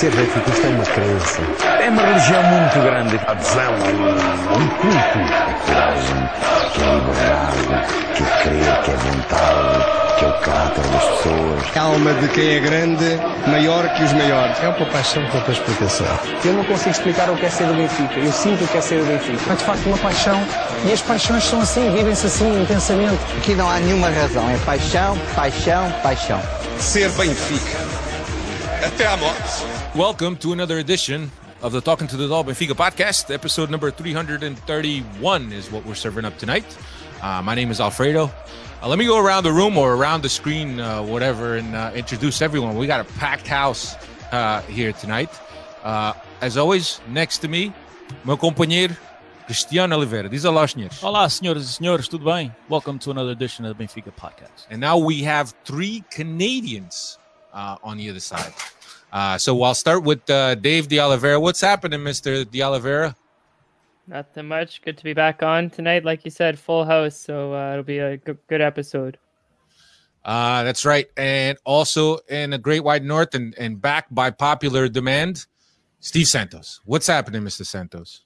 Ser benfiquista é uma crença. É uma religião muito grande. Adesão a um, a um culto. É coragem, que é liberdade, que é crer, que é vontade, que é o caráter das pessoas. Calma de quem é grande, maior que os maiores. É uma paixão com outra explicação. Eu não consigo explicar o que é ser do Benfica. Eu sinto o que é ser do Benfica. É de facto uma paixão. E as paixões são assim, vivem-se assim intensamente. Aqui não há nenhuma razão. É paixão, paixão, paixão. Ser Benfica. Até à morte. Welcome to another edition of the Talking to the Doll Benfica podcast. Episode number 331 is what we're serving up tonight. Uh, my name is Alfredo. Uh, let me go around the room or around the screen, uh, whatever, and uh, introduce everyone. We got a packed house uh, here tonight. Uh, as always, next to me, meu companheiro Cristiano Oliveira. Diz olá, senhores. Olá, senhoras e senhores, tudo bem? Welcome to another edition of the Benfica podcast. And now we have three Canadians uh, on the other side. Uh, so I'll start with uh, Dave De Oliveira. What's happening, Mr. De Oliveira? Nothing much. Good to be back on tonight. Like you said, full house. So uh, it'll be a good, good episode. Uh, that's right. And also in the Great White North and, and back by popular demand, Steve Santos. What's happening, Mr. Santos?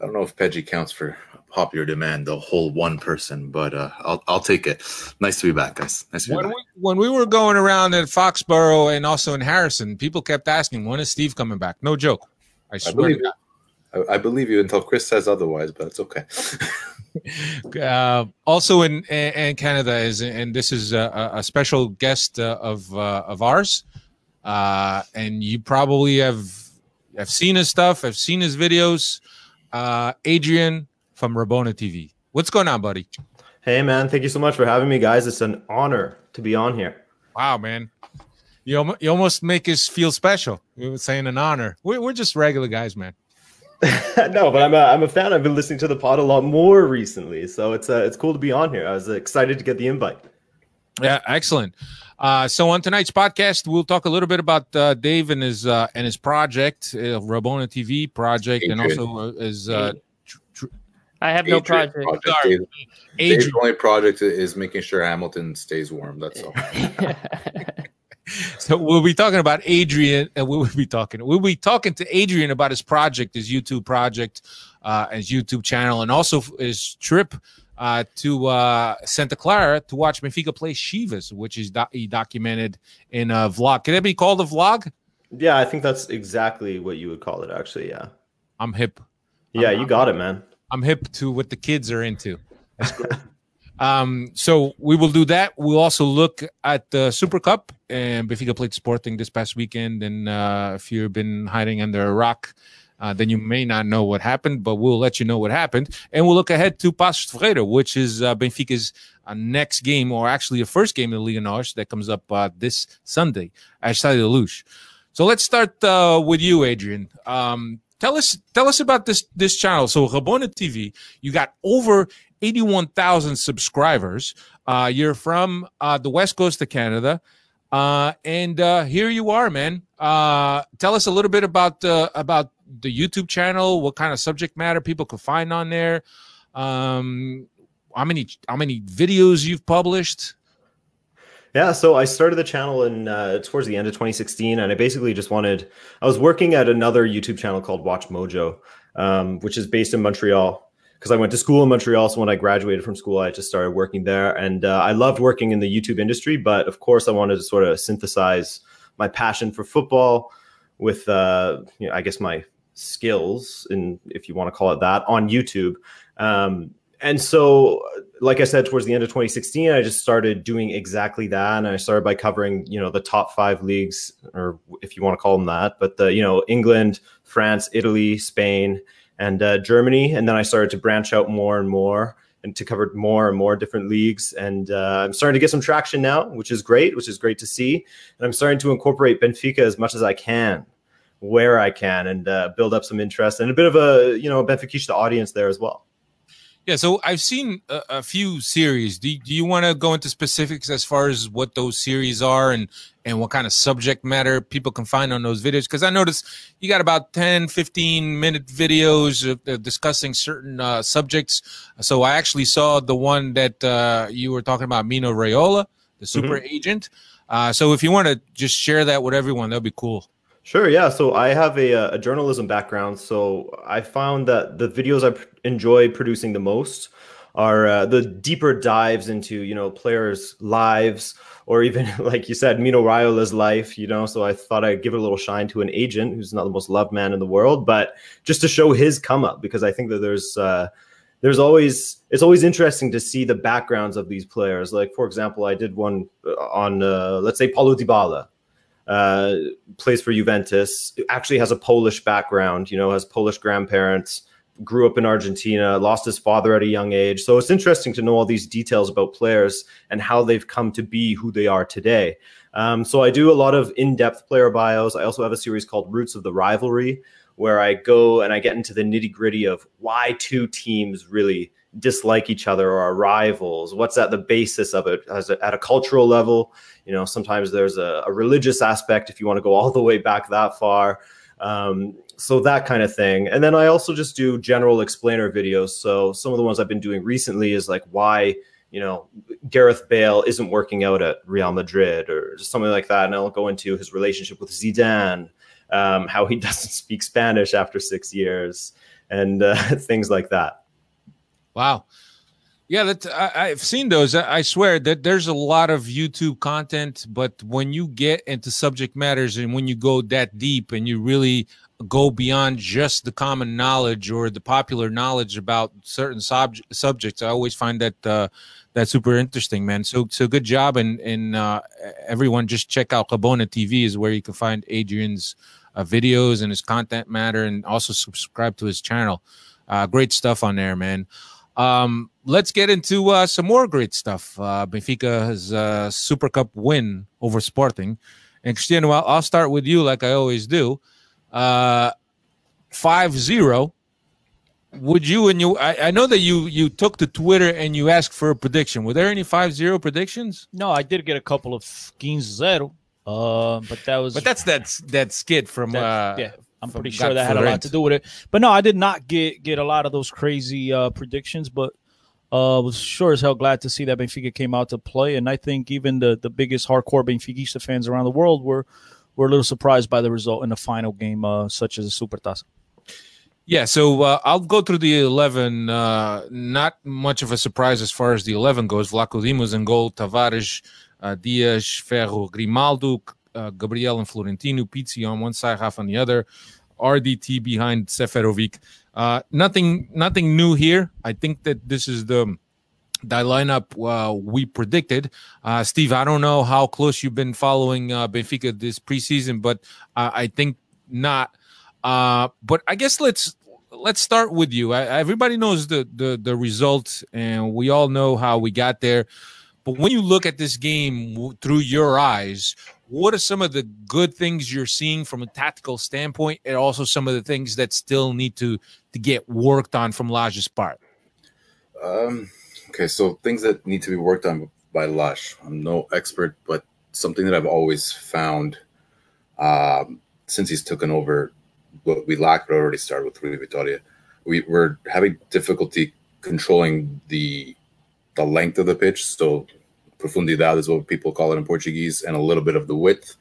I don't know if Peggy counts for popular demand, the whole one person, but uh, I'll I'll take it. Nice to be back, guys. Nice to be When back. we, when we were going around at Foxborough and also in Harrison, people kept asking, when is Steve coming back? No joke. I I believe to God. you. I, I believe you until Chris says otherwise, but it's okay. uh, also in in Canada is and this is a, a special guest uh, of uh, of ours, uh, and you probably have have seen his stuff, have seen his videos. Uh, Adrian from Rabona TV. What's going on, buddy? Hey, man. Thank you so much for having me, guys. It's an honor to be on here. Wow, man. You, you almost make us feel special. You were saying an honor. We're, we're just regular guys, man. no, but I'm a, I'm a fan. I've been listening to the pod a lot more recently, so it's uh, it's cool to be on here. I was excited to get the invite. Yeah, excellent. Uh, so on tonight's podcast, we'll talk a little bit about uh, Dave and his uh, and his project, uh, Rabona TV project, and also uh, his. Uh, tr- tr- I have no project. project. Sorry. Dave- Dave's Adrian. only project is making sure Hamilton stays warm. That's all. So we'll be talking about Adrian, and we'll be talking. We'll be talking to Adrian about his project, his YouTube project, uh, his YouTube channel, and also his trip uh, to uh, Santa Clara to watch Benfica play Chivas, which is do- he documented in a vlog. Can it be called a vlog? Yeah, I think that's exactly what you would call it. Actually, yeah, I'm hip. yeah, I'm- you got it, man. I'm hip to what the kids are into. That's great. um, so we will do that. We'll also look at the Super Cup and Benfica played Sporting this past weekend. And uh, if you've been hiding under a rock, uh, then you may not know what happened, but we'll let you know what happened. And we'll look ahead to Paços de Ferreira, which is uh, Benfica's uh, next game, or actually the first game in the Liga NOS that comes up uh, this Sunday at Stade de Luz. So let's start uh, with you, Adrian. Um, tell us tell us about this this channel. So Rabona TV, you got over eighty one thousand subscribers. Uh, you're from uh, the west coast of Canada, uh, and uh, here you are, man. Tell us a little bit about about the YouTube channel. What kind of subject matter people could find on there? Um, how many how many videos you've published? Yeah, so I started the channel in uh, towards the end of 2016, and I basically just wanted. I was working at another YouTube channel called WatchMojo, um, which is based in Montreal. Because I went to school in Montreal, so when I graduated from school, I just started working there, and uh, I loved working in the YouTube industry. But of course, I wanted to sort of synthesize my passion for football with, uh, you know, I guess my skills, and if you want to call it that, on YouTube. Um, and so like i said towards the end of 2016 i just started doing exactly that and i started by covering you know the top five leagues or if you want to call them that but the you know england france italy spain and uh, germany. And then i started to branch out more and more and to cover more and more different leagues. And uh, i'm starting to get some traction now which is great which is great to see. And i'm starting to incorporate benfica as much as i can where i can and uh, build up some interest and a bit of a you know benfica audience there as well Yeah, so I've seen a, a few series. Do, do you want to go into specifics as far as what those series are and and what kind of subject matter people can find on those videos? Because I noticed you got about 10, 15 minute videos of, discussing certain uh, subjects. So I actually saw the one that uh, you were talking about, Mino Raiola, the super Mhm. agent. Uh, so if you want to just share that with everyone, that'd be cool. Sure, yeah. So I have a, uh, a journalism background. So I found that the videos I pr- enjoy producing the most are uh, the deeper dives into, you know, players' lives or even, like you said, Mino Raiola's life, you know. So I thought I'd give a little shine to an agent who's not the most loved man in the world, but just to show his come up because I think that there's, uh, there's always it's always interesting to see the backgrounds of these players. Like for example, I did one uh, on uh, let's say Paulo Dybala, uh, plays for Juventus, actually has a Polish background, you know, has Polish grandparents, grew up in Argentina, lost his father at a young age. So it's interesting to know all these details about players and how they've come to be who they are today. Um, so I do a lot of in depth player bios. I also have a series called Roots of the Rivalry, where I go and I get into the nitty gritty of why two teams really dislike each other or are rivals. What's at the basis of it a, at a cultural level? You know, sometimes there's a, a, religious aspect if you want to go all the way back that far. Um, so that kind of thing. And then I also just do general explainer videos. So some of the ones I've been doing recently is like why you know Gareth Bale isn't working out at Real Madrid or just something like that. And I'll go into his relationship with Zidane, um, how he doesn't speak Spanish after six years, and uh, things like that. Wow. Yeah, that I, have seen those. I, I, swear that there's a lot of YouTube content, but when you get into subject matters and when you go that deep and you really go beyond just the common knowledge or the popular knowledge about certain sub- subjects, I always find that uh, super interesting, man. So so good job, and and uh, everyone just check out Rabona TV is where you can find Adrian's uh, videos and his content matter, and also subscribe to his channel. Uh, great stuff on there, man. Um, let's get into uh, some more great stuff. Uh, Benfica has a Super Cup win over Sporting. And Cristiano, I'll, I'll start with you like I always do. Uh, 5 0. Would you and you? I, I, know that you you took to Twitter and you asked for a prediction. Were there any 5 0 predictions? No, I did get a couple of 15 0. Uh, but that was. But that's that that skit from. Uh, yeah, I'm pretty sure that had a lot to do with it. But no, I did not get get a lot of those crazy uh, predictions, but uh, was sure as hell glad to see that Benfica came out to play, and I think even the the biggest hardcore Benfica fans around the world were were a little surprised by the result in the final game, uh, such as a Supertaça. Yeah, so uh, I'll go through the 11. Uh, not much of a surprise as far as the 11 goes. Vlachodimos in goal, Tavares, uh, Dias, Ferro, Grimaldo, uh, Gabriel and Florentino, Pizzi on one side, half on the other, RDT behind Seferovic. Uh, nothing, nothing new here. I think that this is the the lineup uh, we predicted. Uh, Steve, I don't know how close you've been following uh, Benfica this preseason, but uh, I think not. Uh, but I guess let's let's start with you. I, everybody knows the, the the results, and we all know how we got there. But when you look at this game through your eyes, what are some of the good things you're seeing from a tactical standpoint, and also some of the things that still need to to get worked on from Lage's part? Um, okay, so things that need to be worked on by Lage. I'm no expert, but something that I've always found um, since he's taken over, what we lacked but already started with Rui Vitoria. We were having difficulty controlling the the length of the pitch. So profundidad is what people call it in Portuguese, and a little bit of the width.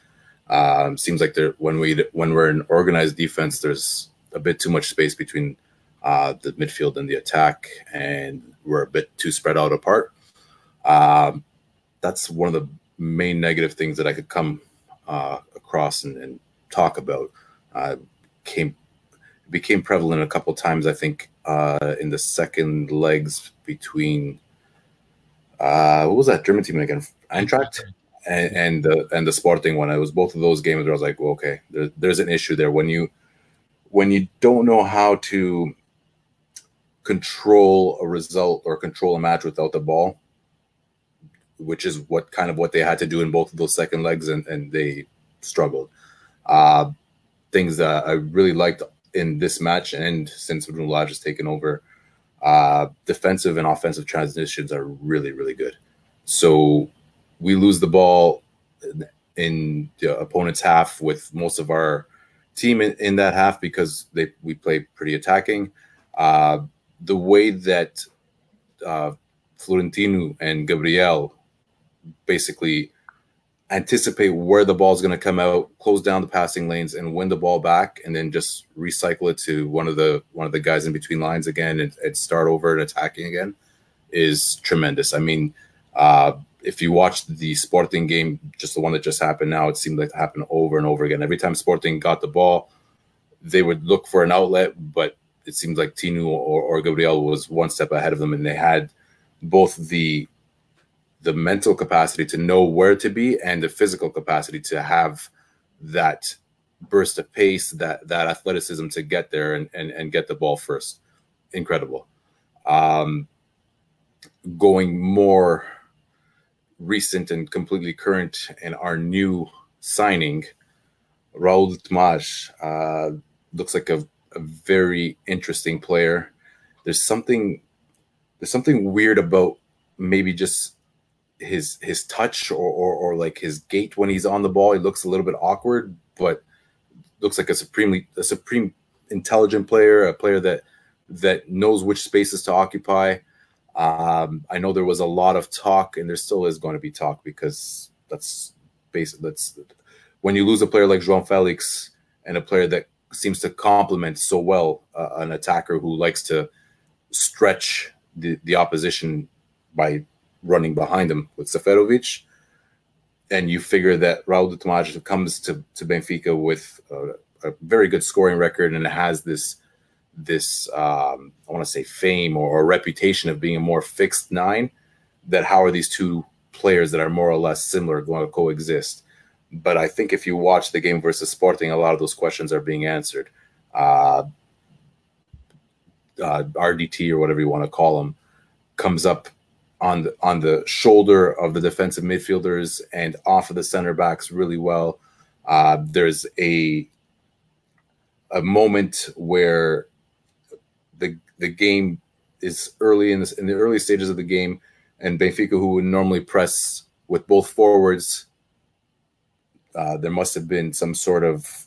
Um, seems like there when we when we're in organized defense, there's a bit too much space between uh, the midfield and the attack, and we're a bit too spread out apart. Um, that's one of the main negative things that I could come uh, across and, and, talk about. Uh, came became prevalent a couple times, I think, uh, in the second legs between uh, what was that German team again? Eintracht and and the and the Sporting one. It was both of those games where I was like, well, okay, there, there's an issue there when you when you don't know how to control a result or control a match without the ball, which is what kind of what they had to do in both of those second legs, and, and they struggled. Uh, things that I really liked in this match, and since Bruno Lage has taken over, uh, defensive and offensive transitions are really, really good. So we lose the ball in the opponent's half with most of our team in, in that half because they we play pretty attacking. Uh, the way that uh, Florentino and Gabriel basically anticipate where the ball is going to come out, close down the passing lanes, and win the ball back, and then just recycle it to one of the one of the guys in between lines again, and, and start over and attacking again, is tremendous. I mean, uh, if you watch the Sporting game, just the one that just happened now, it seemed like it happened over and over again. Every time Sporting got the ball, they would look for an outlet, but it seems like Tinu or, or Gabriel was one step ahead of them, and they had both the the mental capacity to know where to be and the physical capacity to have that burst of pace, that that athleticism to get there and and, and get the ball first. Incredible. Um, going more recent and completely current and our new signing, Raul Tomás, uh, looks like a, a very interesting player. There's something there's something weird about maybe just his his touch or, or, or like his gait when he's on the ball. He looks a little bit awkward, but looks like a supremely a supreme intelligent player, a player that that knows which spaces to occupy. Um, I know there was a lot of talk, and there still is going to be talk because that's basic. That's when you lose a player like João Felix and a player that seems to complement so well uh, an attacker who likes to stretch the, the opposition by running behind him with Seferovic. And you figure that Raul de Tomás comes to, to Benfica with a, a, very good scoring record and has this this um, I want to say fame or, a reputation of being a more fixed nine. That how are these two players that are more or less similar going to coexist? But I think if you watch the game versus Sporting, a lot of those questions are being answered. Uh, uh, RDT or whatever you want to call him comes up on the on the shoulder of the defensive midfielders and off of the center backs really well. Uh, there's a a moment where the the game is early in this in the early stages of the game, and Benfica, who would normally press with both forwards, uh, there must have been some sort of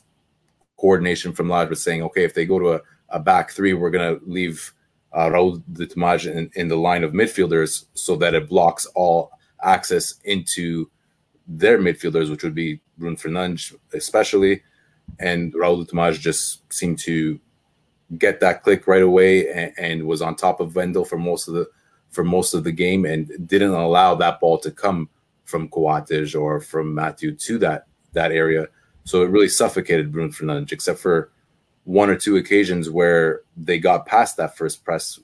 coordination from Lage saying, okay, if they go to a, a back three, we're gonna leave uh, Raul de Tomás in, in, the line of midfielders so that it blocks all access into their midfielders, which would be Bruno Fernandes especially. And Raul de Tomás just seemed to get that click right away and, and, was on top of Wendel for most of the for most of the game and didn't allow that ball to come from Coates or from Mathieu to that that area. So it really suffocated Bruno Fernandes, except for one or two occasions where they got past that first press,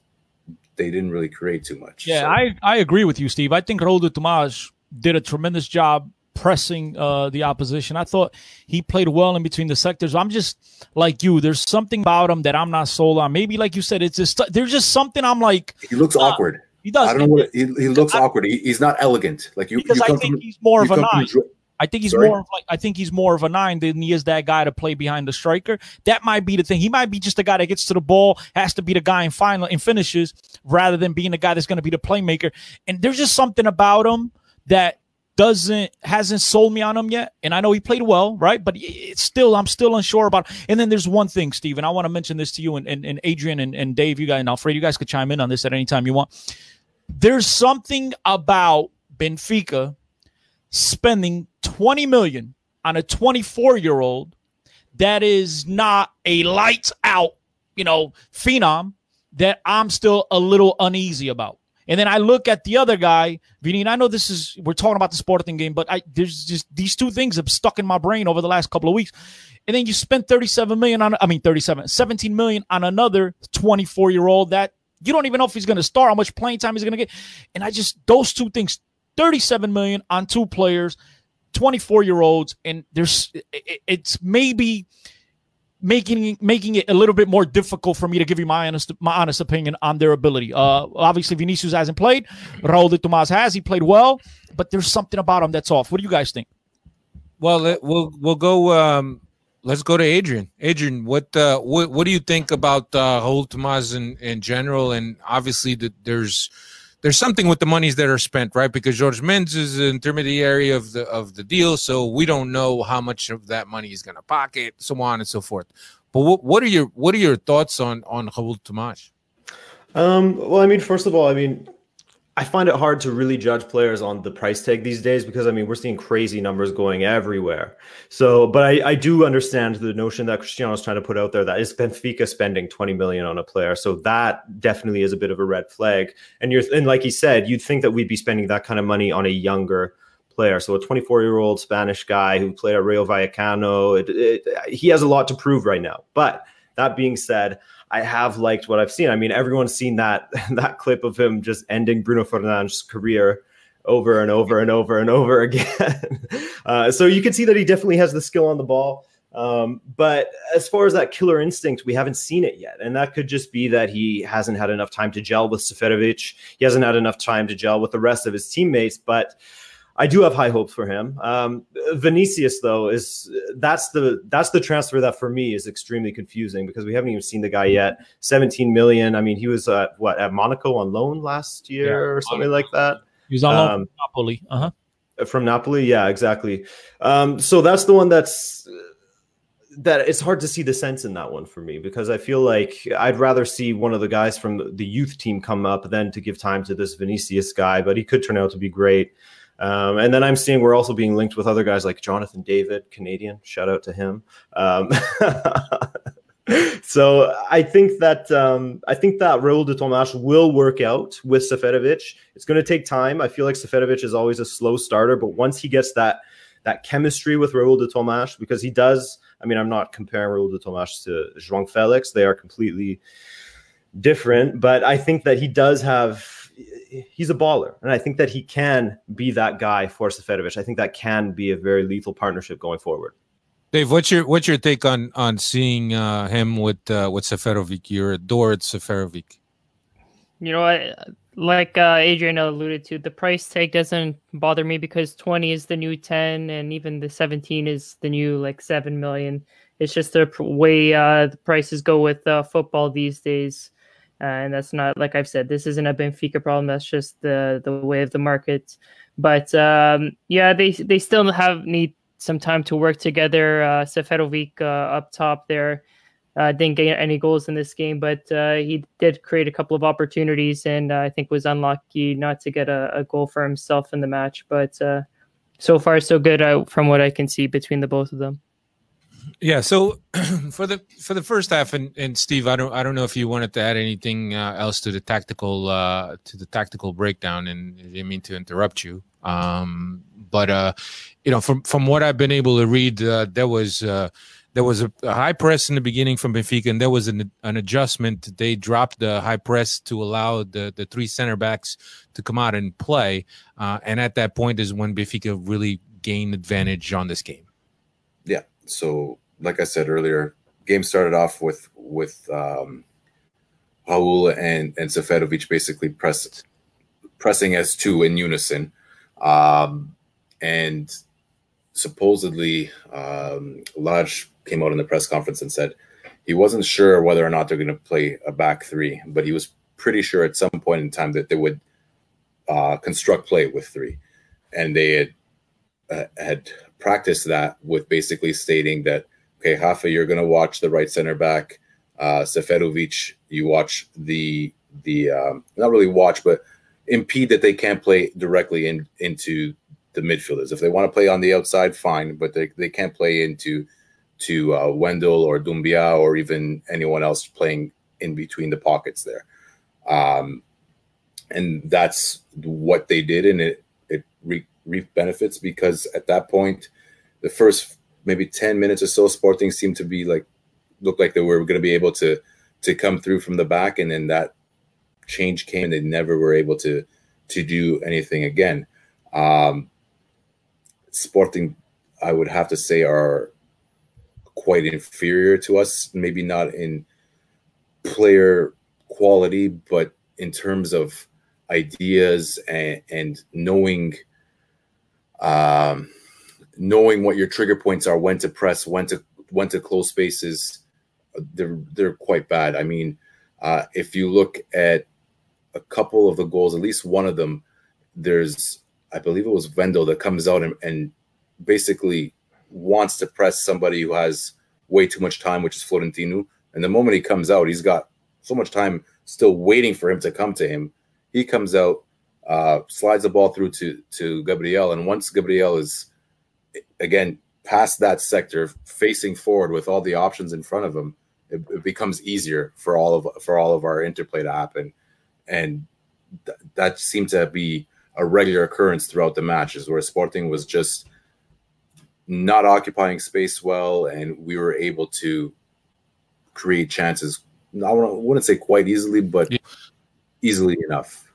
they didn't really create too much. Yeah, so. I, I agree with you, Steve. I think Raul de Tomás did a tremendous job pressing uh, the opposition. I thought he played well in between the sectors. I'm just like you. There's something about him that I'm not sold on. Maybe, like you said, it's just there's just something I'm like. He looks uh, awkward. He does. I don't know what he, he looks I, awkward. He, he's not elegant. Like you, because you I think from, he's more of a nine. I think he's Sorry? more of like I think he's more of a nine than he is that guy to play behind the striker. That might be the thing. He might be just the guy that gets to the ball, has to be the guy in final and finishes, rather than being the guy that's going to be the playmaker. And there's just something about him that doesn't hasn't sold me on him yet. And I know he played well, right? But it's still I'm still unsure about. And then there's one thing, Steven. I want to mention this to you and, and, and Adrian and, and Dave, you guys and Alfred, you guys could chime in on this at any time you want. There's something about Benfica spending 20 million on a 24 year old that is not a lights out, you know, phenom that I'm still a little uneasy about. And then I look at the other guy, Vinny, and I know this is we're talking about the sporting game, but I there's just these two things have stuck in my brain over the last couple of weeks. And then you spent 37 million on I mean 37, 17 million on another 24 year old that you don't even know if he's gonna start, how much playing time he's gonna get. And I just those two things 37 million on two players, 24 year olds, and there's it's maybe making making it a little bit more difficult for me to give you my honest my honest opinion on their ability. Uh, obviously Vinicius hasn't played, Raul de Tomas has. He played well, but there's something about him that's off. What do you guys think? Well, we'll we'll go. Um, let's go to Adrian. Adrian, what uh, what what do you think about uh, Raul Tomas in in general? And obviously, that there's there's something with the monies that are spent, right? Because Jorge Mendes is an intermediary of the of the deal, so we don't know how much of that money he's going to pocket, so on and so forth. But what, what are your what are your thoughts on on Raul Tomas? Um, well, I mean, first of all, I mean, I find it hard to really judge players on the price tag these days because I mean we're seeing crazy numbers going everywhere. So, but I, I do understand the notion that Cristiano is trying to put out there that is Benfica spending 20 million on a player. So that definitely is a bit of a red flag. And you're and like he said, you'd think that we'd be spending that kind of money on a younger player. So a 24 year old Spanish guy who played at Rayo Vallecano, it, it, he has a lot to prove right now. But that being said, I have liked what I've seen. I mean, everyone's seen that that clip of him just ending Bruno Fernandes' career over and over and over and over again. uh, so you can see that he definitely has the skill on the ball. Um, but as far as that killer instinct, we haven't seen it yet. And that could just be that he hasn't had enough time to gel with Seferovic. He hasn't had enough time to gel with the rest of his teammates. But I do have high hopes for him. Um, Vinicius, though, is that's the that's the transfer that for me is extremely confusing because we haven't even seen the guy yet. Seventeen million. I mean, he was uh, what at Monaco on loan last year yeah, or something Monaco. like that. He was on loan um, from Napoli. Uh huh. From Napoli, yeah, exactly. Um, so that's the one that's that it's hard to see the sense in that one for me because I feel like I'd rather see one of the guys from the youth team come up than to give time to this Vinicius guy, but he could turn out to be great. Um, and then I'm seeing we're also being linked with other guys like Jonathan David, Canadian. Shout out to him. Um, so I think that um, I think that Raul de Tomas will work out with Seferovic. It's going to take time. I feel like Seferovic is always a slow starter, but once he gets that that chemistry with Raul de Tomas, because he does. I mean, I'm not comparing Raul de Tomas to João Felix; they are completely different. But I think that he does have he's a baller, and I think that he can be that guy for Seferovic. I think that can be a very lethal partnership going forward. Dave, what's your what's your take on on seeing uh, him with uh, with Seferovic? You're adored Seferovic. You know, I, like uh, Adrian alluded to, the price tag doesn't bother me because 20 is the new 10, and even the 17 is the new like 7 million. It's just the way uh, the prices go with uh, football these days. Uh, and that's not like I've said. This isn't a Benfica problem. That's just the the way of the market. But um, yeah, they they still have need some time to work together. Uh, Seferovic uh, up top there uh, didn't get any goals in this game, but uh, he did create a couple of opportunities, and uh, I think was unlucky not to get a, a, goal for himself in the match. But uh, so far, so good uh, from what I can see between the both of them. Yeah. So for the for the first half, and, and Steve, I don't I don't know if you wanted to add anything uh, else to the tactical uh, to the tactical breakdown, and I didn't mean to interrupt you. Um, but uh, you know, from from what I've been able to read, uh, there was uh, there was a, a, high press in the beginning from Benfica, and there was an, an adjustment. They dropped the high press to allow the the three center backs to come out and play, uh, and at that point is when Benfica really gained advantage on this game. Yeah. So like I said earlier, game started off with with um, Raul and and basically pressing as two in unison, um, and supposedly um, came out in the press conference and said he wasn't sure whether or not they're going to play a back three, but he was pretty sure at some point in time that they would uh, construct play with three, and they had uh, had practiced that with basically stating that okay, Rafa, you're going to watch the right center back. Uh, Seferovic, you watch the the um, not really watch, but impede that they can't play directly in into the midfielders. If they want to play on the outside, fine, but they, they can't play into to uh, Wendel or Doumbia or even anyone else playing in between the pockets there. Um, and that's what they did, and it it reaped benefits because at that point, the first maybe 10 minutes or so, Sporting seemed to be like, looked like they were going to be able to, to come through from the back. And then that change came and they never were able to, to do anything again. Um, Sporting, I would have to say, are quite inferior to us. Maybe not in player quality, but in terms of ideas and, and knowing um, knowing what your trigger points are, when to press, when to when to close spaces, they're they're quite bad. I mean, uh, if you look at a couple of the goals, at least one of them, there's I believe it was Wendel that comes out and, and basically wants to press somebody who has way too much time, which is Florentino. And the moment he comes out, he's got so much time still waiting for him to come to him. He comes out, uh, slides the ball through to to Gabriel, and once Gabriel is again past that sector, facing forward with all the options in front of them, it, it becomes easier for all of for all of our interplay to happen, and th- that seemed to be a regular occurrence throughout the matches where Sporting was just not occupying space well, and we were able to create chances. I wouldn't say quite easily, but yeah. easily enough.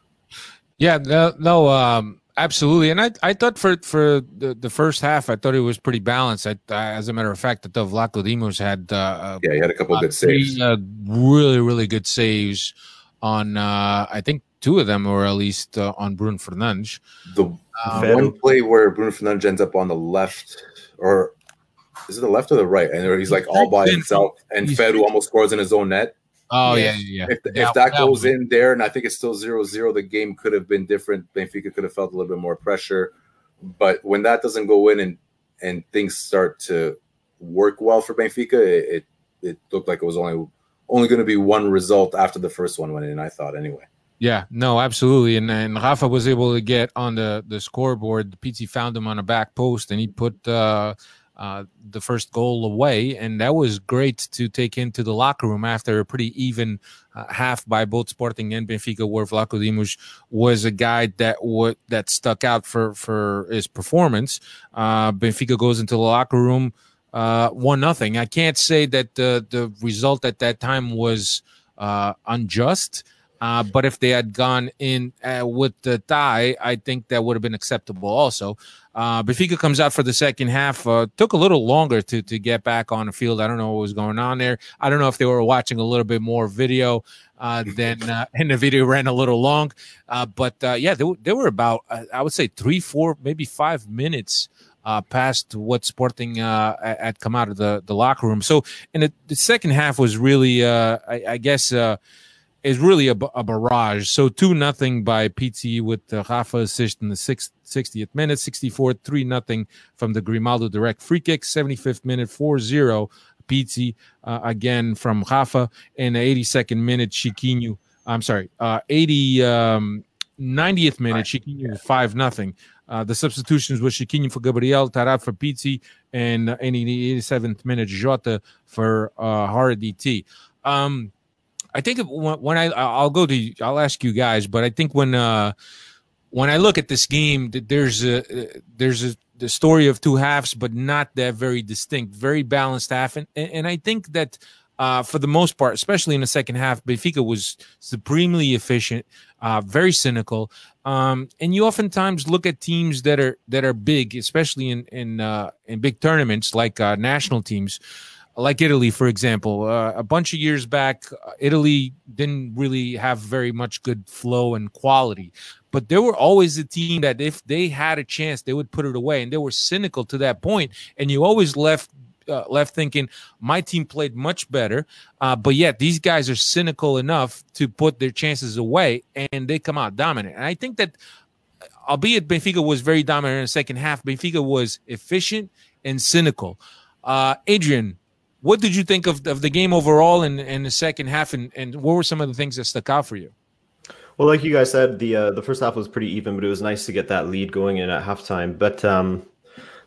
Yeah, no, no um, absolutely. And I, I thought for for the, the first half, I thought it was pretty balanced. I, as a matter of fact, I thought Vlachodimos had uh, uh, yeah, he had a couple good saves, uh, really, really good saves on. Uh, I think two of them, or at least uh, on Bruno Fernandes. The um, one play where Bruno Fernandes ends up on the left, or is it the left or the right? And he's like all by himself, and Ferro almost scores in his own net. Oh yeah, yeah. yeah. If, if that, goes in there, and I think it's still 0-0, the game could have been different. Benfica could have felt a little bit more pressure, but when that doesn't go in and and things start to work well for Benfica, it it, it looked like it was only only going to be one result after the first one went in. I thought anyway. Yeah, no, absolutely. And and Rafa was able to get on the the scoreboard. Pizzi found him on a back post, and he put uh, uh, the first goal away, and that was great to take into the locker room after a pretty even uh, half by both Sporting and Benfica, where Vlachodimos was a guy that would that stuck out for for his performance. Uh, Benfica goes into the locker room uh, one nothing. I can't say that the the result at that time was uh, unjust. Uh, but if they had gone in uh, with the tie, I think that would have been acceptable also. Uh, Benfica comes out for the second half. Uh, took a little longer to to get back on the field. I don't know what was going on there. I don't know if they were watching a little bit more video uh, than, uh, and the video ran a little long. Uh, but uh, yeah, they, they were about, I would say, three, four, maybe five minutes uh, past what Sporting uh, had come out of the, the locker room. So, and the, the second half was really, uh, I, I guess, uh, is really a, a barrage. So two nothing by Pizzi with the Rafa assist in the sixth, 60th minute, 64 three nothing from the Grimaldo direct free kick, 75th minute 4 0 Pizzi uh, again from Rafa, in the 82nd minute Chiquinho. I'm sorry, uh, 80 um, 90th minute Chiquinho five nothing. Uh, the substitutions were Chiquinho for Gabriel, Taarabt for Pizzi, and in the 87th minute Jota for uh, DT. Um, I think when I I'll go to I'll ask you guys, but I think when uh when I look at this game, there's a there's a the story of two halves, but not that very distinct, very balanced half, and and I think that. Uh, for the most part, especially in the second half, Benfica was supremely efficient, uh, very cynical, um, and you oftentimes look at teams that are that are big, especially in in uh, in big tournaments like uh, national teams like Italy, for example. Uh, a bunch of years back, uh, Italy didn't really have very much good flow and quality, but they were always a team that if they had a chance, they would put it away, and they were cynical to that point. And you always left uh, left thinking my team played much better, uh, but yet these guys are cynical enough to put their chances away, and they come out dominant. And I think that, albeit Benfica was very dominant in the second half, Benfica was efficient and cynical. Uh, Adrian, what did you think of, of the game overall in, in the second half, and, and what were some of the things that stuck out for you? Well, like you guys said, the uh, the first half was pretty even, but it was nice to get that lead going in at halftime. But um,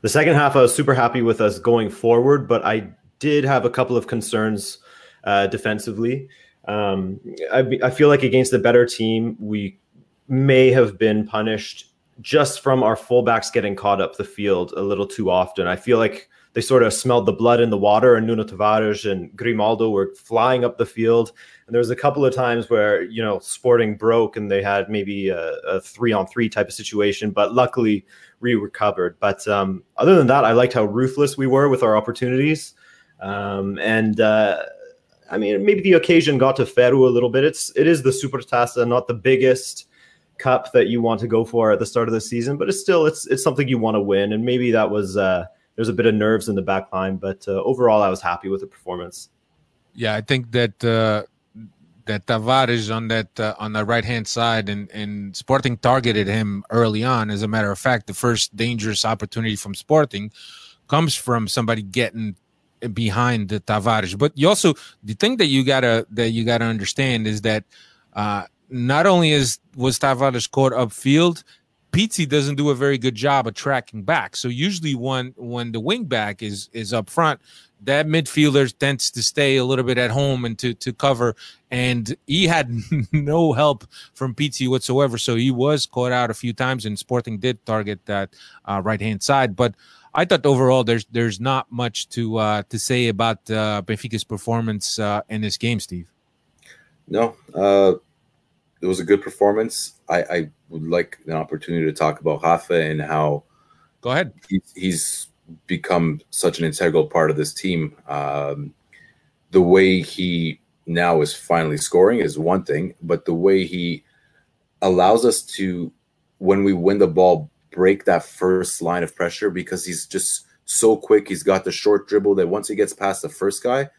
the second half, I was super happy with us going forward, but I did have a couple of concerns uh, defensively. Um, I, I feel like against a better team, we may have been punished just from our fullbacks getting caught up the field a little too often. I feel like they sort of smelled the blood in the water, and Nuno Tavares and Grimaldo were flying up the field. And there was a couple of times where you know Sporting broke, and they had maybe a, a three on three type of situation, but luckily we recovered. But um, other than that, I liked how ruthless we were with our opportunities, um, and. Uh, I mean, maybe the occasion got to Ferro a little bit. It's it is the Supertaça, not the biggest cup that you want to go for at the start of the season, but it's still it's it's something you want to win, and maybe that was uh, there's a bit of nerves in the back line, but uh, overall, I was happy with the performance. Yeah, I think that uh, that Tavares on that uh, on the right hand side and and Sporting targeted him early on. As a matter of fact, the first dangerous opportunity from Sporting comes from somebody getting behind the Tavares. But you also the thing that you gotta that you gotta understand is that uh, not only is was Tavares caught upfield, Pizzi doesn't do a very good job of tracking back. So usually when when the wing back is is up front, that midfielder tends to stay a little bit at home and to to cover. And he had no help from Pizzi whatsoever. So he was caught out a few times, and Sporting did target that uh, right hand side. But I thought overall there's there's not much to uh, to say about uh, Benfica's performance uh, in this game, Steve. No, uh, it was a good performance. I, I would like an opportunity to talk about Rafa and how. Go ahead. He, he's become such an integral part of this team. Um, the way he now is finally scoring is one thing, but the way he allows us to, when we win the ball, break that first line of pressure because he's just so quick. He's got the short dribble that once he gets past the first guy,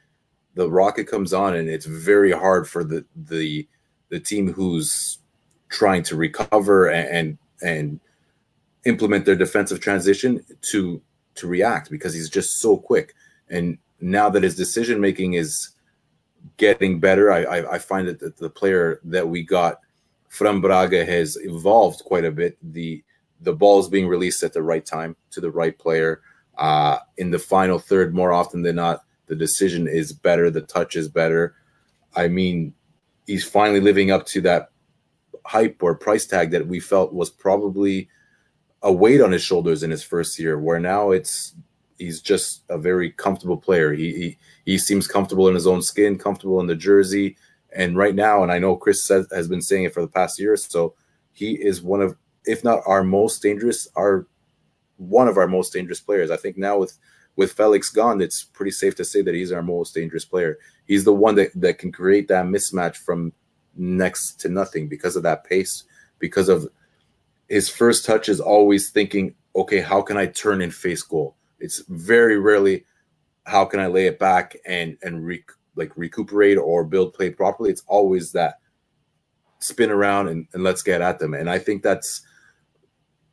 the rocket comes on, and it's very hard for the the the team who's trying to recover and and, implement their defensive transition to to react because he's just so quick. And now that his decision making is getting better, I, I, I find that the, the player that we got from Braga has evolved quite a bit. The the ball is being released at the right time to the right player. Uh, in the final third, more often than not, the decision is better, the touch is better. I mean, he's finally living up to that hype or price tag that we felt was probably a weight on his shoulders in his first year, where now it's he's just a very comfortable player. He he, he seems comfortable in his own skin, comfortable in the jersey, and right now, and I know Chris says, has been saying it for the past year so, he is one of, if not our most dangerous, our one of our most dangerous players. I think now with with Felix gone, it's pretty safe to say that he's our most dangerous player. He's the one that, that can create that mismatch from next to nothing because of that pace, because of his first touch is always thinking, okay, how can I turn and face goal? It's very rarely how can I lay it back and and re- like recuperate or build play properly. It's always that spin around and, and let's get at them. And I think that's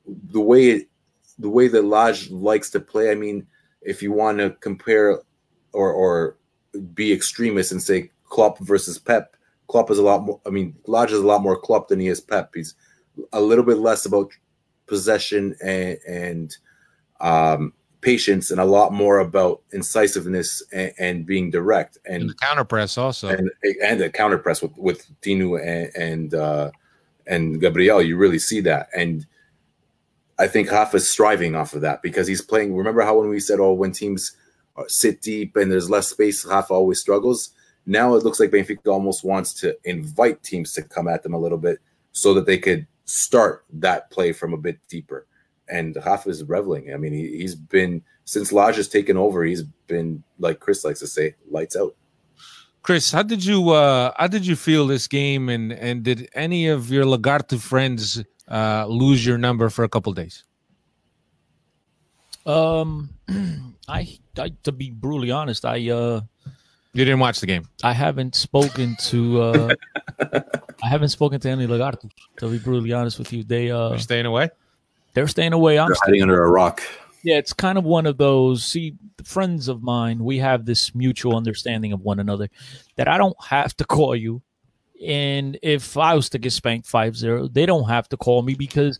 the way it, the way that Lage likes to play. I mean, if you want to compare or or be extremist and say Klopp versus Pep, Klopp is a lot more. I mean, Lage is a lot more Klopp than he is Pep. He's a little bit less about possession and, and um, patience and a lot more about incisiveness and, and being direct and, and, the counter press also and and the counter press with with Dinu and and, uh, and Gabriel you really see that and I think Rafa is striving off of that because he's playing remember how when we said oh when teams sit deep and there's less space Rafa always struggles now it looks like Benfica almost wants to invite teams to come at them a little bit so that they could start that play from a bit deeper. And Rafa is reveling. I mean, he, has been since Lage has taken over. He's been like Chris likes to say, lights out. Chris, how did you uh, how did you feel this game, and and did any of your Lagarto friends uh, lose your number for a couple days? Um, I, I to be brutally honest, I uh, you didn't watch the game. I haven't spoken to uh, I haven't spoken to any Lagartos. To be brutally honest with you, they uh, they're staying away. They're staying away. I'm they're hiding under a rock. Yeah, it's kind of one of those. See, friends of mine, we have this mutual understanding of one another that I don't have to call you. And if I was to get spanked 5-0, they don't have to call me because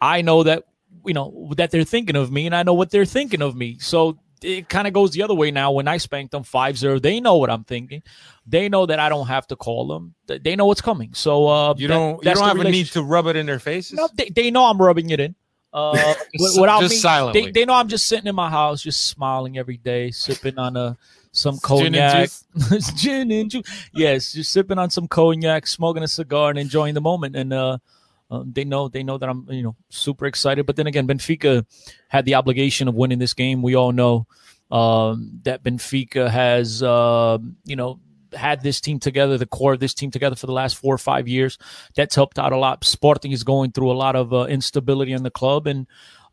I know that you know that they're thinking of me and I know what they're thinking of me. So it kind of goes the other way now. When I spank them 5-0, they know what I'm thinking. They know that I don't have to call them. They know what's coming. So uh, you don't that, you don't have a need to rub it in their faces. No, they, they know I'm rubbing it in. Uh, without just me, silently. They, they, know I'm just sitting in my house, just smiling every day, sipping on a some cognac, gin and juice. Yes, just sipping on some cognac, smoking a cigar, and enjoying the moment. And uh, uh, they know they know that I'm you know super excited. But then again, Benfica had the obligation of winning this game. We all know um, that Benfica has uh, you know had this team together, the core of this team together for the last four or five years. That's helped out a lot. Sporting is going through a lot of uh, instability in the club, and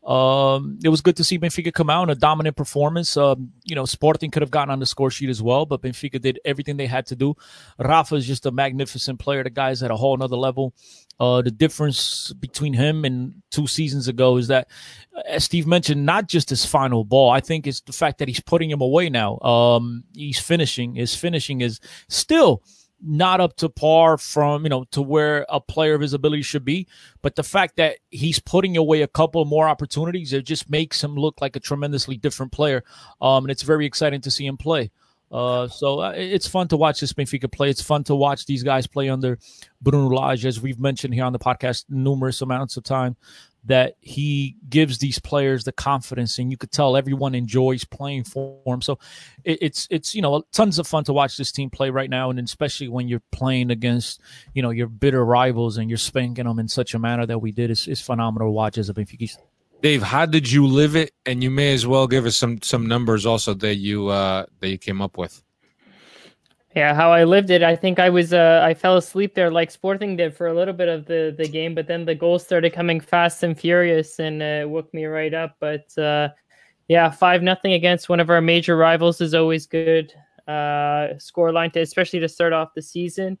um, it was good to see Benfica come out in a dominant performance. Um, you know, Sporting could have gotten on the score sheet as well, but Benfica did everything they had to do. Rafa is just a magnificent player. The guy's at a whole another level. Uh, the difference between him and two seasons ago is that, as Steve mentioned, not just his final ball. I think it's the fact that he's putting him away now. Um, he's finishing. His finishing is still not up to par from you know to where a player of his ability should be. But the fact that he's putting away a couple more opportunities it just makes him look like a tremendously different player. Um, and it's very exciting to see him play. Uh, so uh, it's fun to watch this Benfica play. It's fun to watch these guys play under Bruno Lage, as we've mentioned here on the podcast numerous amounts of time that he gives these players the confidence and you could tell everyone enjoys playing for him so it, it's it's you know tons of fun to watch this team play right now and especially when you're playing against you know your bitter rivals and you're spanking them in such a manner that we did it's, it's phenomenal to watch as a Benfica Dave, how did you live it? And you may as well give us some some numbers also that you uh, that you came up with. Yeah, how I lived it. I think I was uh, I fell asleep there like Sporting did for a little bit of the the game, but then the goals started coming fast and furious and uh, woke me right up. But uh, yeah, five nothing against one of our major rivals is always good. Uh, score line to especially to start off the season.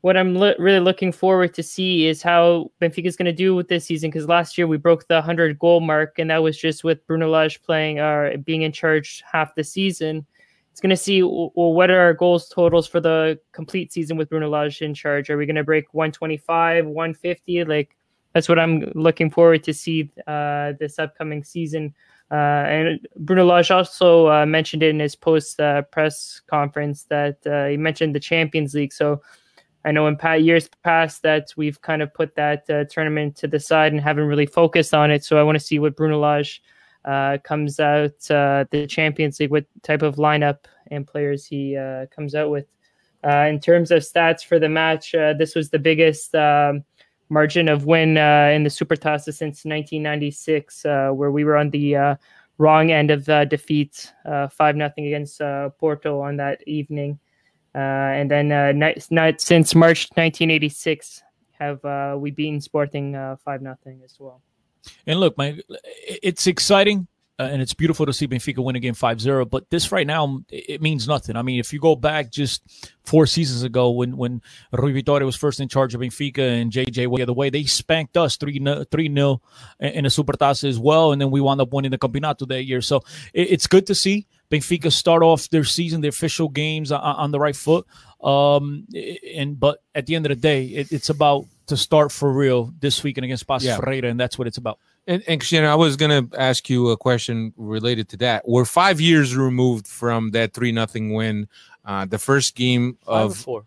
What I'm li- really looking forward to see is how Benfica is going to do with this season because last year we broke the 100 goal mark and that was just with Bruno Lage playing or uh, being in charge half the season it's going to see well what are our goals totals for the complete season with Bruno Lage in charge. Are we going to break 125, 150? Like that's what I'm looking forward to see uh, this upcoming season. Uh, and Bruno Lage also uh, mentioned it in his post uh, press conference that uh, he mentioned the Champions League. So I know in past years past that we've kind of put that uh, tournament to the side and haven't really focused on it. So I want to see what Bruno Lage uh, comes out uh, the Champions League, what type of lineup and players he uh, comes out with. Uh, in terms of stats for the match, uh, this was the biggest um, margin of win uh, in the Supertaça since 1996, where we were on the wrong end of defeat, five nothing against Porto on that evening. and then not, since March 1986 have we beaten Sporting five nothing as well. And look, man, it's exciting uh, and it's beautiful to see Benfica win a game 5-0, but this right now it means nothing. I mean, if you go back just four seasons ago when when Rui Vitória was first in charge of Benfica and JJ went the way, they spanked us 3 3 0 in a Supertaça as well, and then we wound up winning the Campeonato that year. So it's good to see Benfica start off their season, their official games on, on the right foot. Um, and but at the end of the day, it, it's about to start for real this weekend against Paços yeah. Ferreira, and that's what it's about. And, and Cristiano, I was going to ask you a question related to that. We're five years removed from that three nothing win, uh, the first game of four,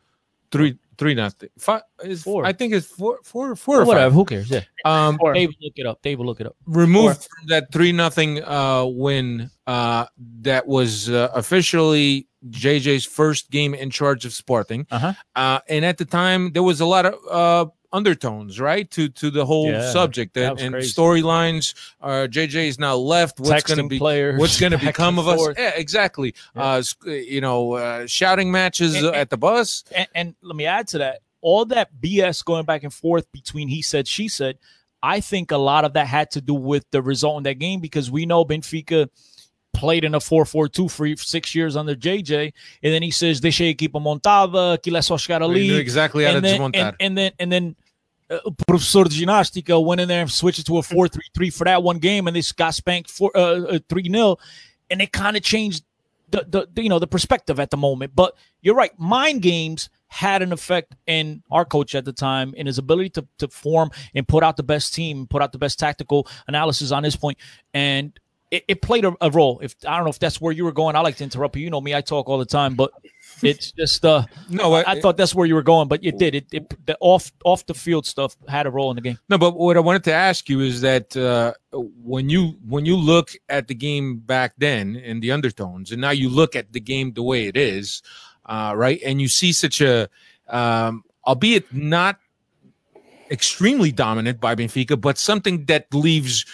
three three nothing. Five is four. I think it's four four four. Or whatever. Who cares? Yeah. Um, four. Dave, look it up. Dave, will look it up. Removed from that three nothing uh, win. Uh, that was uh, officially JJ's first game in charge of Sporting. Uh-huh. Uh, and at the time, there was a lot of uh, undertones, right, to to the whole yeah, subject and, and storylines. Uh, JJ is now left. What's going to be players? What's going to become of forth. us? Yeah, exactly. Yeah. Uh, you know, uh, shouting matches and, at the bus. And, and let me add to that: all that BS going back and forth between he said, she said. I think a lot of that had to do with the result in that game because we know Benfica played in a 4-4-2 for six years under JJ, and then he says deixa a equipa montada, é só chegar ali. exactly how to desmontar. And, and, then and then uh, Professor de Ginástica went in there and switched it to a 4-3-3 for that one game, and they got spanked for uh, 3-0, uh, and it kind of changed the, the, the you know the perspective at the moment. But you're right, mind games had an effect in our coach at the time in his ability to, to form and put out the best team, put out the best tactical analysis on this point. And it, it played a, a, role. If I don't know if that's where you were going, I like to interrupt you. You know me, I talk all the time, but it's just uh no. I, I thought that's where you were going, but it did. It, it the off off the field stuff had a role in the game. No, but what I wanted to ask you is that uh, when you when you look at the game back then in the undertones, and now you look at the game the way it is, uh, right, and you see such a um, albeit not extremely dominant by Benfica, but something that leaves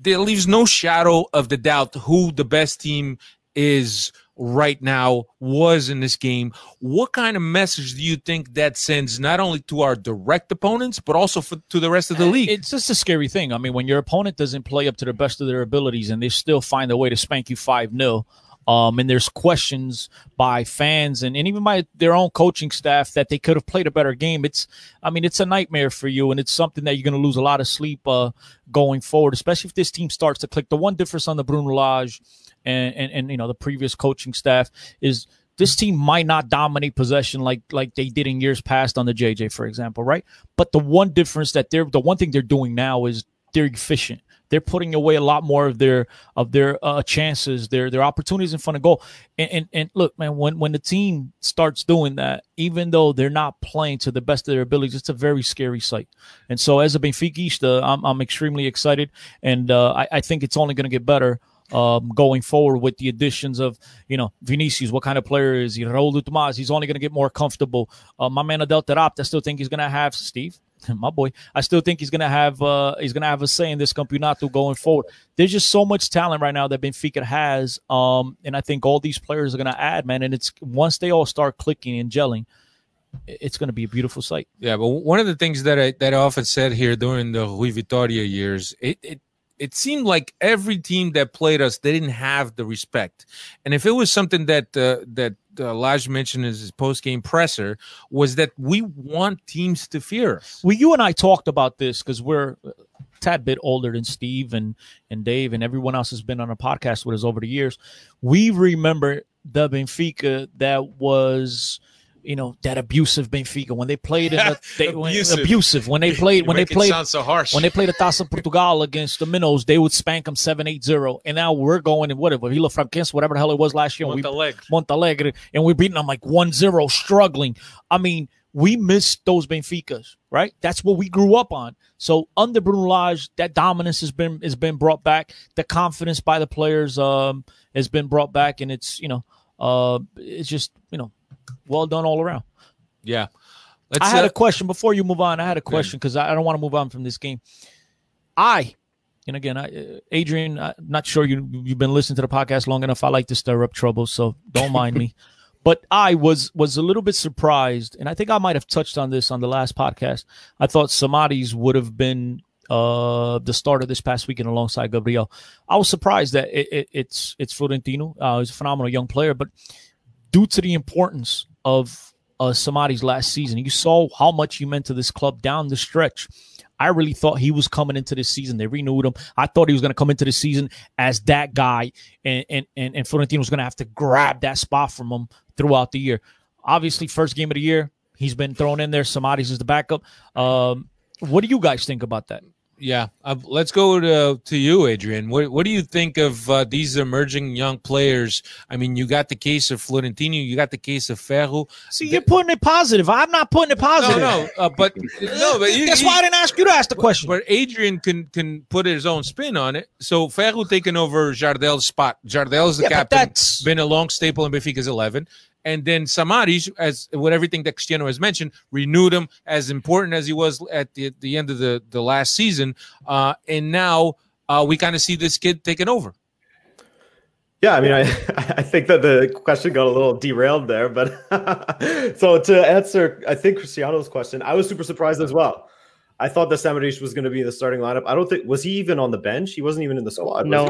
that leaves no shadow of the doubt who the best team is right now was in this game. What kind of message do you think that sends not only to our direct opponents but also for, to the rest of the uh, league? It's just a scary thing. I mean, when your opponent doesn't play up to the best of their abilities and they still find a way to spank you 5 0 um, and there's questions by fans and, and even by their own coaching staff that they could have played a better game. It's, I mean, it's a nightmare for you, and it's something that you're going to lose a lot of sleep uh, going forward, especially if this team starts to click. The one difference on the Bruno Lage and, and, and you know the previous coaching staff is this team might not dominate possession like like they did in years past on the JJ, for example, right? But the one difference that they're the one thing they're doing now is they're efficient. They're putting away a lot more of their of their uh, chances, their their opportunities in front of goal. And, and and look, man, when when the team starts doing that, even though they're not playing to the best of their abilities, it's a very scary sight. And so, as a Benfica, I'm I'm extremely excited, and uh, I, I think it's only going to get better um, going forward with the additions of, you know, Vinicius, what kind of player is he? Raul Tomas, he's only going to get more comfortable. Uh, my man Adel Taarabt, I still think he's going to have Steve, my boy. I still think he's to have uh, he's to have a say in this campeonato going forward. There's just so much talent right now that Benfica has, um, and I think all these players are to add, man. And it's once they all start clicking and gelling, it's to be a beautiful sight. Yeah, but one of the things that I that I often said here during the Rui Vitoria years, it, it it seemed like every team that played us they didn't have the respect and if it was something that uh, that uh, Lage mentioned in his post game presser was that we want teams to fear us. Well, you and I talked about this because we're a tad bit older than Steve and and Dave and everyone else has been on a podcast with us over the years. We remember the Benfica that was you know that abusive Benfica when they played in the they, abusive. When, abusive. when they played when they played so harsh. when they played the Taça Portugal against the Minnows they would spank them 7-8-0 and now we're going in whatever Vila Franquense whatever the hell it was last year Montalegre. we, Montalegre. And we're beating them like 1-0 struggling. I mean we missed those Benficas right? That's what we grew up on. So under Bruno Lage that dominance has been has been brought back. The confidence by the players um has been brought back and it's you know uh it's just you know well done all around. Yeah. Let's, I had uh, a question before you move on. I had a question because I, I, don't want to move on from this game. I, and again, I, uh, Adrian, I'm not sure you you've been listening to the podcast long enough. I like to stir up trouble, so don't mind me. But I was was a little bit surprised, and I think I might have touched on this on the last podcast. I thought Samaris would have been uh, the starter this past weekend alongside Gabriel. I was surprised that it, it, it's it's Florentino. Uh, he's a phenomenal young player, but due to the importance of uh, last season. You saw how much he meant to this club down the stretch. I really thought he was coming into this season. They renewed him. I thought he was going to come into the season as that guy, and and and, and Florentino was going to have to grab that spot from him throughout the year. Obviously, first game of the year, he's been thrown in there. Samaris is the backup. Um, what do you guys think about that? Yeah, uh, let's go to to you, Adrian. What what do you think of uh, these emerging young players? I mean, you got the case of Florentino, you got the case of Ferro. See, you're putting it positive. I'm not putting it positive. No, no, uh, but no, but you, that's you, why I didn't ask you to ask the question. But Adrian can can put his own spin on it. So Ferro taking over Jardel's spot. Jardel's the yeah, captain. That's been a long staple in Benfica's eleven and then Samaris, as with everything that Cristiano has mentioned, renewed him as important as he was at the, the end of the, the last season. Uh, and now uh, we kind of see this kid taking over. Yeah, I mean, I, I think that the question got a little derailed there, but so to answer, I think Cristiano's question, I was super surprised as well. I thought that Samaris was going to be in the starting lineup. I don't think was he even on the bench. He wasn't even in the squad. No.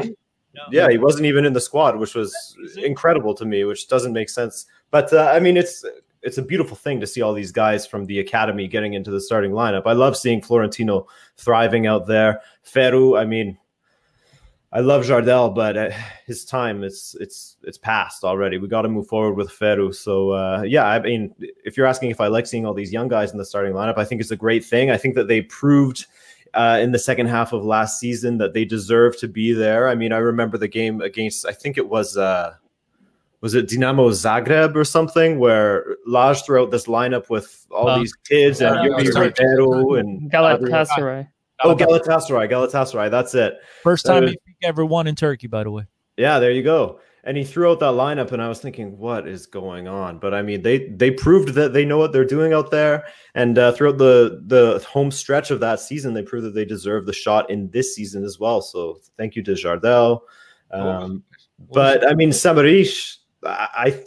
No. Yeah, he wasn't even in the squad, which was incredible to me, which doesn't make sense. But uh, I mean, it's it's a beautiful thing to see all these guys from the academy getting into the starting lineup. I love seeing Florentino thriving out there. Ferro, I mean, I love Jardel, but uh, his time it's it's it's past already. We got to move forward with Ferro. So uh, yeah, I mean, if you're asking if I like seeing all these young guys in the starting lineup, I think it's a great thing. I think that they proved. Uh, in the second half of last season, that they deserve to be there. I mean, I remember the game against, I think it was uh, was it Dinamo Zagreb or something where Lage threw out this lineup with all um, these kids and Yuri Ribeiro and Galatasaray. Oh, Galatasaray, Galatasaray. That's it. First time uh, he ever won in Turkey, by the way. Yeah, there you go. And he threw out that lineup, and I was thinking, what is going on? But I mean, they they proved that they know what they're doing out there, and uh, throughout the the home stretch of that season, they proved that they deserve the shot in this season as well. So thank you to Jardel. Um, but I mean, Samaris, I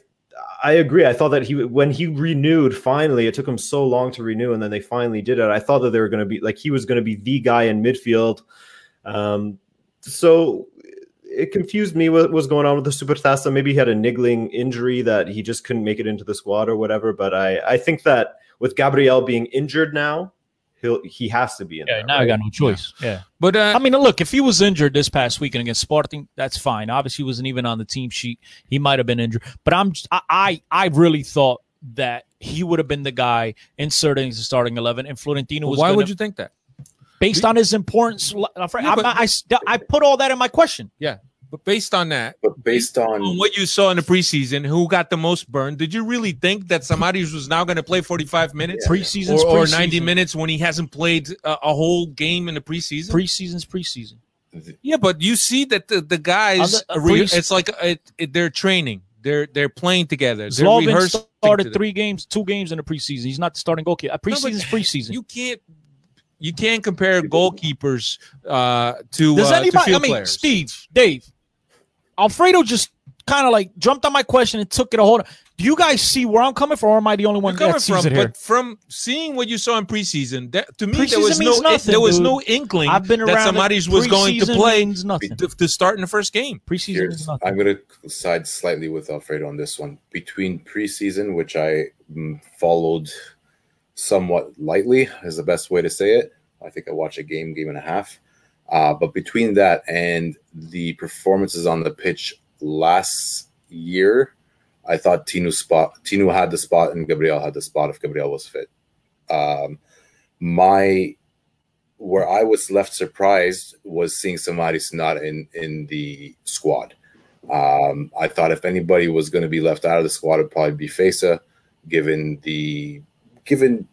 I agree. I thought that he when he renewed finally, it took him so long to renew, and then they finally did it. I thought that they were going to be like he was going to be the guy in midfield. Um, so it confused me what was going on with the super Supertaça. Maybe he had a niggling injury that he just couldn't make it into the squad or whatever. But I I think that with Gabriel being injured now, he'll he has to be in Yeah, there. now I got no choice. Yeah. But uh, I mean, look, if he was injured this past weekend against Sporting, that's fine. Obviously, he wasn't even on the team sheet. He might have been injured, but I'm I I, I really thought that he would have been the guy inserting the starting eleven, and Florentino was. why gonna- would you think that? Based on his importance? I, Yeah, I, I, I put all that in my question. Yeah, but based on that, But based on on what you saw in the preseason, who got the most burned? Did you really think that Samaris was now going to play 45 minutes Preseason's or, or preseason. 90 minutes when he hasn't played a, a whole game in the preseason? Preseason's preseason. yeah, but you see that the, the guys, Other- uh, re- pre- it's like it, it, they're training. They're they're playing together. They're Zlobin started together. three games, two games in the preseason. He's not the starting goalkeeper. Uh, but Preseason's preseason. You can't you can't compare goalkeepers uh, to Does uh, to anybody? I mean, players. Steve, Dave, Alfredo just kind of like jumped on my question and took it a hold. Do you guys see where I'm coming from, or am I the only one You're coming that sees from, it here? but from seeing what you saw in preseason, that, to me there was no nothing, there was dude. no inkling I've been that around somebody it. was going to play means nothing. to, to start in the first game. Preseason Here's, means nothing. I'm going to side slightly with Alfredo on this one. Between preseason, which I mm, followed somewhat lightly, is the best way to say it. I think I watched a game, game and a half. Uh, but between that and the performances on the pitch last year, I thought Tino spot Tino had the spot and Gabriel had the spot if Gabriel was fit. Um, my where I was left surprised was seeing Samaris not in in the squad. Um, I thought if anybody was going to be left out of the squad, it'd probably be Fejsa, given the given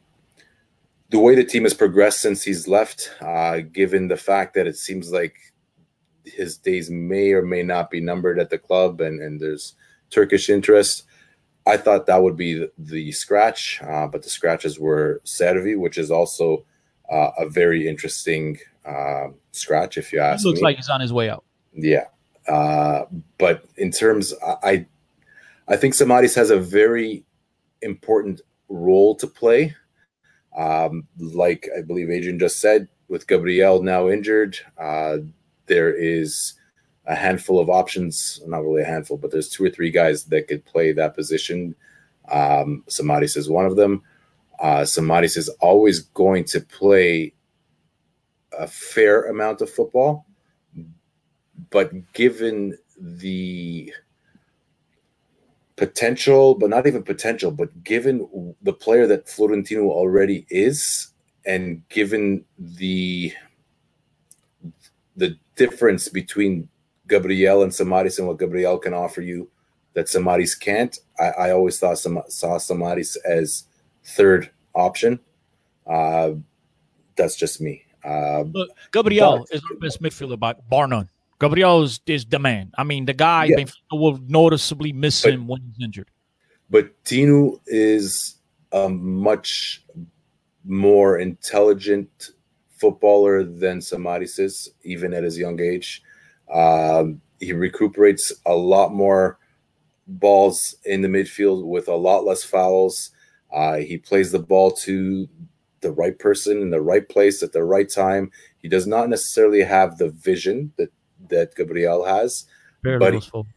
the way the team has progressed since he's left. Uh, given the fact that it seems like his days may or may not be numbered at the club, and and there's Turkish interest. I thought that would be the, the scratch, uh, but the scratches were Cervi, which is also uh, a very interesting uh, scratch, if you ask He looks me. like he's on his way out. Yeah. Uh, but in terms, I, I think Samaris has a very important role to play. Um, like I believe Adrian just said, with Gabriel now injured, uh, there is a handful of options. Not really a handful, but there's two or three guys that could play that position. Um, Samaris is one of them. Uh, Samaris is always going to play a fair amount of football but given the potential, but not even potential, but given the player that Florentino already is, and given the the difference between Gabriel and Samaris and what Gabriel can offer you that Samaris can't, I, I always thought Sam, saw Samaris as third option. Uh, that's just me. Uh, Look, Gabriel is our best midfielder by bar none. Gabriel is, is the man. I mean, the guy Yeah. Will noticeably miss But- him when he's injured. but Tino is a much more intelligent footballer than Samaris is, even at his young age. Um, he recuperates a lot more balls in the midfield with a lot less fouls. Uh, he plays the ball to the right person in the right place at the right time. He does not necessarily have the vision that that Gabriel has, Barely but goes forward.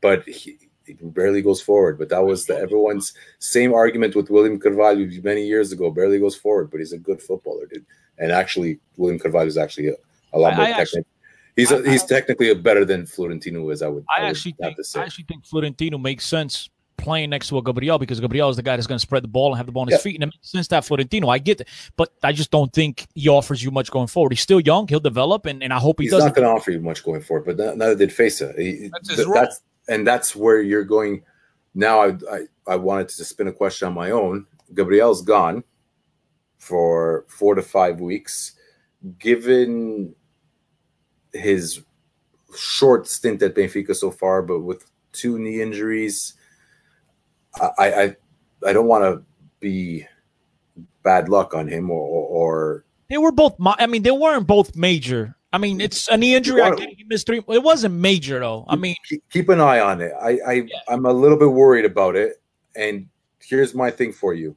but he, he barely goes forward. But that was the everyone's same argument with William Carvalho many years ago. Barely goes forward, but he's a good footballer, dude. And actually, William Carvalho is actually a, a lot I- more I actually- He's a, he's technically a better than Florentino is. I would. I would actually have think to say. I actually think Florentino makes sense playing next to a Gabriel because Gabriel is the guy that's going to spread the ball and have the ball on his Yeah. feet. And it makes sense that Florentino, I get it, but I just don't think he offers you much going forward. He's still young; he'll develop, and, and I hope he he's does. not going to offer you much going forward, but that- neither did Fejsa. He- That's his th- role. that's and that's where you're going. Now, I, I I wanted to spin a question on my own. Gabriel's gone for four to five weeks. Given his short stint at Benfica so far, but with two knee injuries, I I, I don't want to be bad luck on him or, or, or They were both. I mean, they weren't both major. I mean, it's a knee injury. I it, he missed three. It wasn't major though. I mean, keep, keep an eye on it. I, I I'm a little bit worried about it. And here's my thing for you.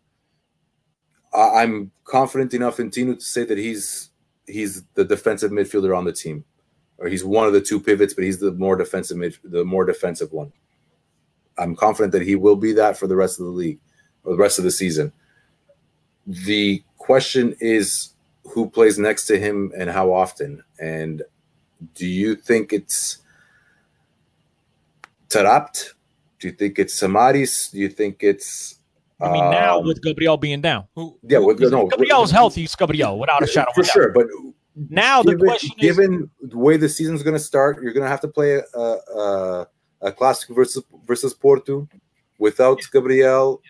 I, I'm confident enough in Tino to say that he's he's the defensive midfielder on the team, or he's one of the two pivots, but he's the more defensive mid, the more defensive one. I'm confident that he will be that for the rest of the league or the rest of the season. the question is who plays next to him and how often. And do you think it's Taarabt? Do you think it's Samaris? Do you think it's I mean, now um, with Gabriel being down, who, yeah, with, no, Gabriel's healthy. It's Gabriel without a shadow for sure. But now given, the question given is, the way the season's going to start, you're going to have to play a, a, a classic versus versus Porto without Gabriel.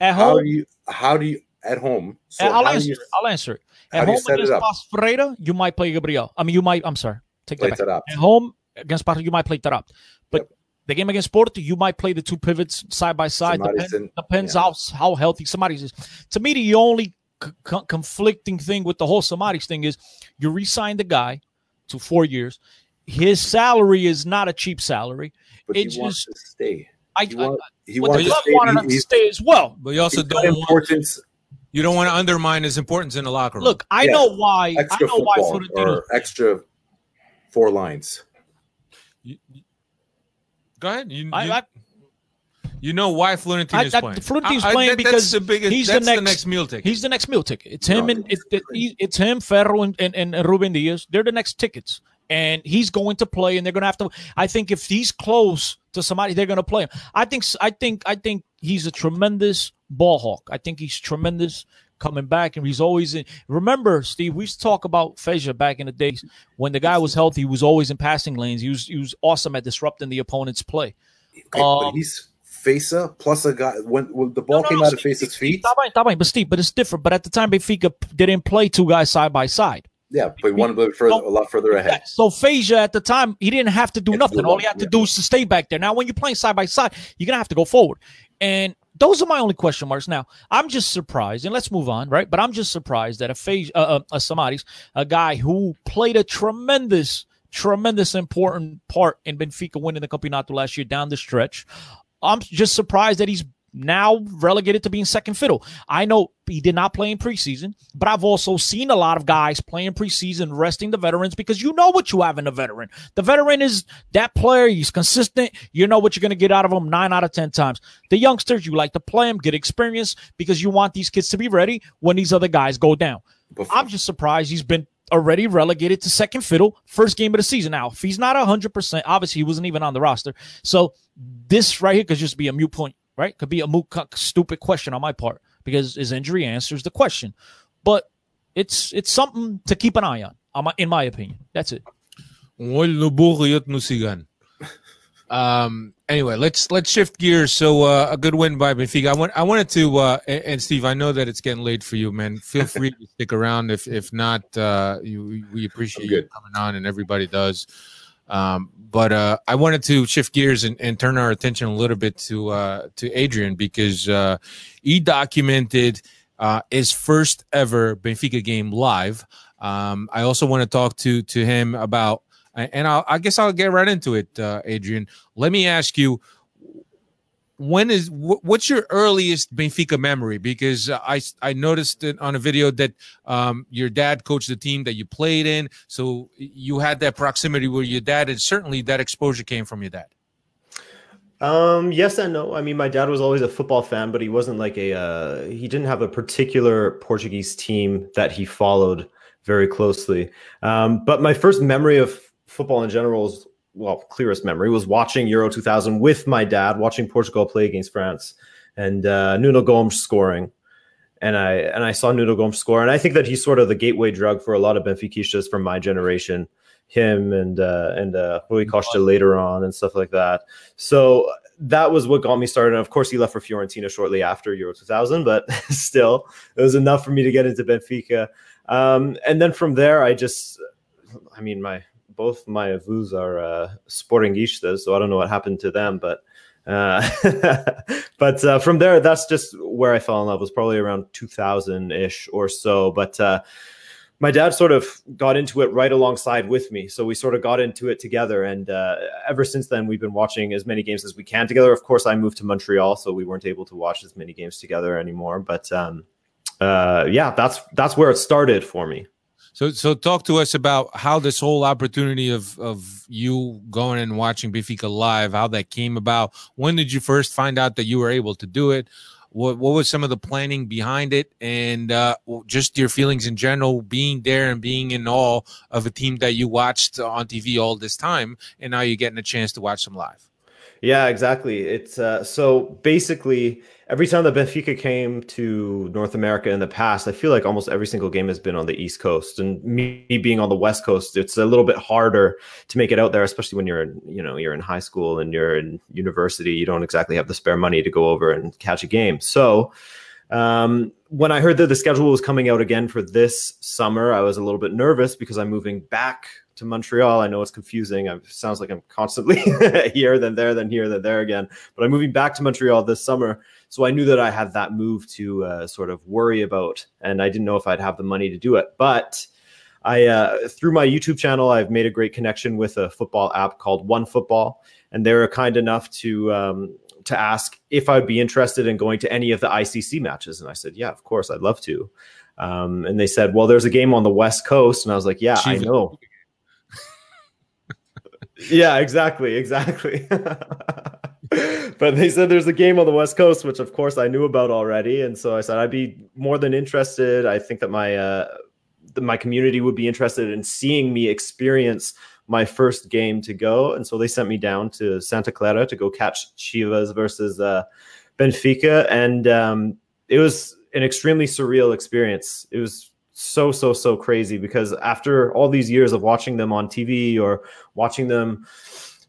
At home, how do you how do you at home? So I'll answer. You, I'll answer. At home against Paços Ferreira, you might play Gabriel. I mean, you might. I'm sorry. Take that back. At home against Paços, you might play Taarabt. But yep. the game against Porto, you might play the two pivots side by side. Depends, in, depends yeah. how how healthy somebody is. To me, the only c- conflicting thing with the whole Samaris thing is you re-sign the guy to four years. His salary is not a cheap salary. But it he just, wants to stay. I, he, want, he wants to stay. Wanted to stay as well. But you also don't importance. Want, you don't want to undermine his importance in the locker room. Look, I yeah. know why. Extra I know why or extra four lines. You, go ahead. You, I, you, I, you know why Florentine is playing. Florentine's playing that, because the biggest, he's the next, the next, meal ticket. He's the next meal ticket. It's him no, and it's, it, it's him, Ferro, and, and, and Ruben Dias. They're the next tickets, and he's going to play. And they're going to have to. I think if he's close to somebody, they're going to play him. I think. I think. I think he's a tremendous ball hawk. I think he's tremendous coming back, and he's always in. Remember, Steve, we used to talk about Fejsa back in the days when the guy was healthy. He was always in passing lanes. He was he was awesome at disrupting the opponent's play. Okay, um, he's Fejsa plus a guy when, when the ball no, no, came no, out Steve, of Fejsa's feet. Tá bem, but Steve, but it's different. But at the time, Benfica didn't play two guys side by side. Yeah, but one a, further, a lot further ahead. So Fejsa at the time, he didn't have to do nothing. All he had to yeah. do is to stay back there. Now, when you're playing side by side, you're gonna have to go forward. And those are my only question marks. Now, I'm just surprised, and let's move on, right? But I'm just surprised that a Fejsa, uh, uh, a Samaris, a guy who played a tremendous, tremendous important part in Benfica winning the Campeonato last year down the stretch, I'm just surprised that he's now relegated to being second fiddle. I know he did not play in preseason, but I've also seen a lot of guys playing preseason, resting the veterans because you know what you have in a veteran. The veteran is that player. He's consistent. You know what you're going to get out of him nine out of 10 times. The youngsters, you like to play them, get experience because you want these kids to be ready when these other guys go down. Before. I'm just surprised he's been already relegated to second fiddle, first game of the season. Now, if he's not 100%, obviously he wasn't even on the roster. So this right here could just be a mute point, right? Could be a moot, stupid question on my part because his injury answers the question. But it's it's something to keep an eye on, in my opinion. That's it. Um, anyway, let's let's shift gears. So uh, a good win by Benfica. I want I wanted to uh, and, and, Steve, I know that it's getting late for you, man. Feel free to stick around. If if not, uh, you, we appreciate you coming on, and everybody does. Um, but uh, I wanted to shift gears and, and, turn our attention a little bit to uh, to Adrian because uh, he documented uh, his first ever Benfica game live. Um, I also want to talk to to him about and I'll, i guess I'll get right into it, uh, Adrian. Let me ask you, when is what's your earliest Benfica memory? Because I I noticed it on a video that um, your dad coached the team that you played in, so you had that proximity with your dad, and certainly that exposure came from your dad. Um, yes and no. I mean, my dad was always a football fan, but he wasn't like a uh, he didn't have a particular Portuguese team that he followed very closely. Um, but my first memory of football in general is well clearest memory was watching Euro 2000 with my dad, watching Portugal play against France, and uh, Nuno Gomes scoring. And I and I saw Nuno Gomes score, and I think that he's sort of the gateway drug for a lot of Benfiquistas from my generation. Him and uh, and uh, Rui Costa later on and stuff like that. So that was what got me started. And of course, he left for Fiorentina shortly after Euro 2000, but still, it was enough for me to get into Benfica. Um, and then from there, I just, I mean, my both my avus are uh, Sportingistas, so I don't know what happened to them, but uh, but uh, from there, that's just where I fell in love. It was probably around 2000 ish or so. But uh, my dad sort of got into it right alongside with me, so we sort of got into it together. And uh, ever since then, we've been watching as many games as we can together. Of course, I moved to Montreal, so we weren't able to watch as many games together anymore. But um, uh, yeah, that's that's where it started for me. So, so talk to us about how this whole opportunity of of you going and watching Benfica live, how that came about. When did you first find out that you were able to do it? what what was some of the planning behind it, and uh, just your feelings in general, being there and being in awe of a team that you watched on TV all this time, and now you're getting a chance to watch them live. Yeah, exactly. It's uh, so basically every time that Benfica came to North America in the past, I feel like almost every single game has been on the East Coast, and me being on the West Coast, it's a little bit harder to make it out there, especially when you're in, you know, you're in high school and you're in university. You don't exactly have the spare money to go over and catch a game. So um, when I heard that the schedule was coming out again for this summer, I was a little bit nervous because I'm moving back to Montreal. I know it's confusing. It sounds like I'm constantly here, then there, then here, then there again. But I'm moving back to Montreal this summer. So I knew that I had that move to uh, sort of worry about, and I didn't know if I'd have the money to do it. But I, uh, through my YouTube channel, I've made a great connection with a football app called One Football, and they're kind enough to um, to ask if I'd be interested in going to any of the ICC matches, and I said, yeah, of course, I'd love to. Um, and they said, well, there's a game on the West Coast, and I was like, yeah, I know yeah, exactly, exactly. but they said there's a game on the West Coast, which of course I knew about already, and so I said I'd be more than interested. I think that my uh, my community would be interested in seeing me experience my first game to go, and so they sent me down to Santa Clara to go catch Chivas versus uh, Benfica, and um, it was an extremely surreal experience. It was so so so crazy because after all these years of watching them on TV or watching them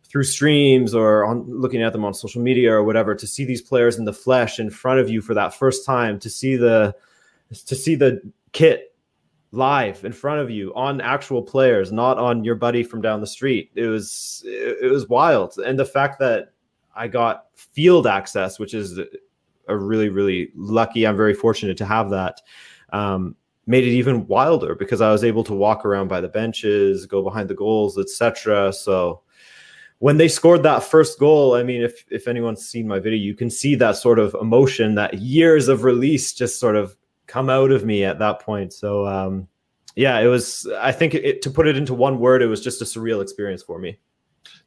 through streams or on looking at them on social media or whatever to see these players in the flesh in front of you for that first time to see the to see the kit live in front of you on actual players not on your buddy from down the street it was it, was wild and the fact that I got field access which is a really really lucky I'm very fortunate to have that um, made it even wilder because I was able to walk around by the benches, go behind the goals, etc. So when they scored that first goal, I mean, if if anyone's seen my video, you can see that sort of emotion, that years of release just sort of come out of me at that point. So um, yeah, it was. I think it, to put it into one word, it was just a surreal experience for me.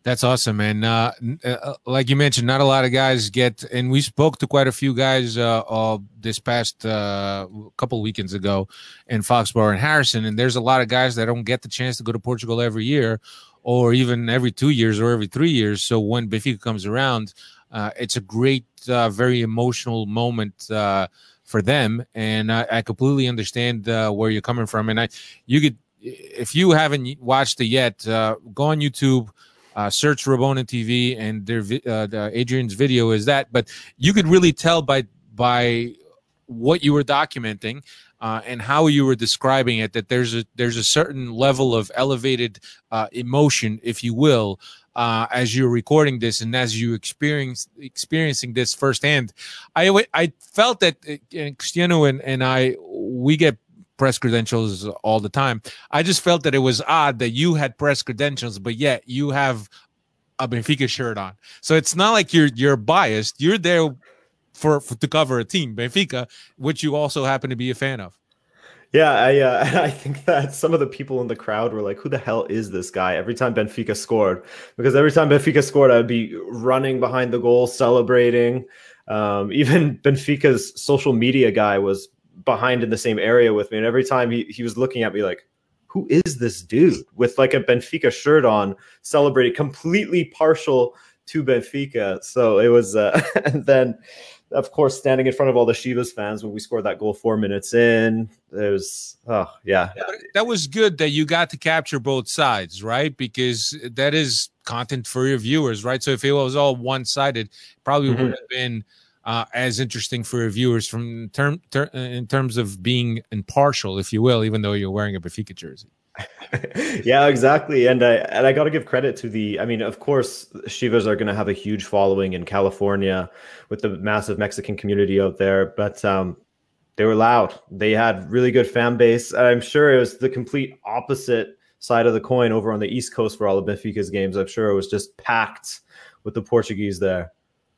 That's awesome, and uh, uh, like you mentioned, not a lot of guys get. And we spoke to quite a few guys uh, uh this past uh, couple weekends ago in Foxborough and Harrison, and there's a lot of guys that don't get the chance to go to Portugal every year, or even every two years or every three years. So when Benfica comes around, uh, it's a great, uh, very emotional moment uh, for them, and I, I completely understand uh, where you're coming from. And I, you could, if you haven't watched it yet, uh, go on YouTube uh, search Rabona TV and their uh, the Adrian's video is that. But you could really tell by by what you were documenting uh, and how you were describing it that there's a there's a certain level of elevated uh, emotion, if you will, uh, as you're recording this and as you experience experiencing this firsthand. I I felt that uh, Cristiano and, and I we get press credentials all the time. I just felt that it was odd that you had press credentials, but yet you have a Benfica shirt on. So it's not like you're you're biased. You're there for, for to cover a team, Benfica, which you also happen to be a fan of. Yeah, I uh, I think that some of the people in the crowd were like, "Who the hell is this guy?" Every time Benfica scored, because every time Benfica scored, I'd be running behind the goal, celebrating. Um, even Benfica's social media guy was behind in the same area with me. And every time he, he was looking at me like, who is this dude with like a Benfica shirt on, celebrating completely partial to Benfica. So it was, uh, and then of course, standing in front of all the Chivas fans when we scored that goal four minutes in, it was, oh yeah. that was good that you got to capture both sides, right? Because that is content for your viewers, right? So if it was all one sided, probably mm-hmm. would have been uh, as interesting for your viewers from term ter- in terms of being impartial, if you will, even though you're wearing a Benfica jersey. Yeah, exactly. And I and I got to give credit to the. I mean, of course, Chivas are going to have a huge following in California with the massive Mexican community out there, but um, they were loud. They had really good fan base. I'm sure it was the complete opposite side of the coin over on the East Coast for all of Benfica's games. I'm sure it was just packed with the Portuguese there.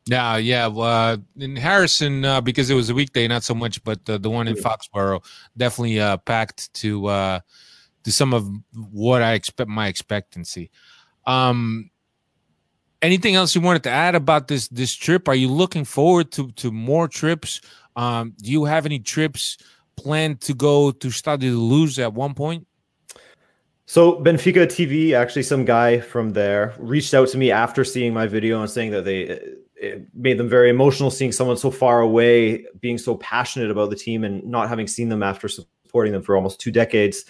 Yeah, yeah. Uh, in Harrison, uh, because it was a weekday, not so much, but uh, the one in Foxborough definitely uh, packed to uh, to some of what I expect my expectancy. Um, anything else you wanted to add about this this trip? Are you looking forward to to more trips? Um, do you have any trips planned to go to Stade de Luz at one point? So Benfica TV, actually, some guy from there reached out to me after seeing my video and saying that they it made them very emotional seeing someone so far away being so passionate about the team and not having seen them after supporting them for almost two decades.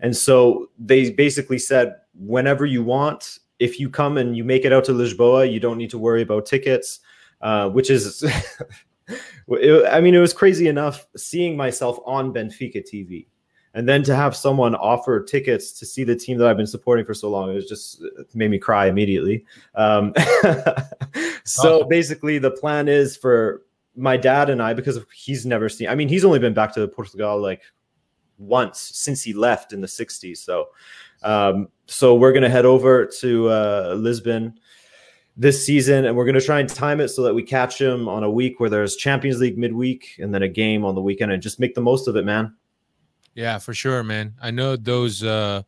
And so they basically said, whenever you want, if you come and you make it out to Lisboa, you don't need to worry about tickets, uh, which is, it, I mean, it was crazy enough seeing myself on Benfica TV. And then to have someone offer tickets to see the team that I've been supporting for so long, it was just it made me cry immediately. Um, so awesome. basically, the plan is for my dad and I, because he's never seen, I mean, he's only been back to Portugal like once since he left in the 60s. So, um, so we're going to head over to uh, Lisbon this season and we're going to try and time it so that we catch him on a week where there's Champions League midweek and then a game on the weekend and just make the most of it, man. Yeah, for sure, man. I know those uh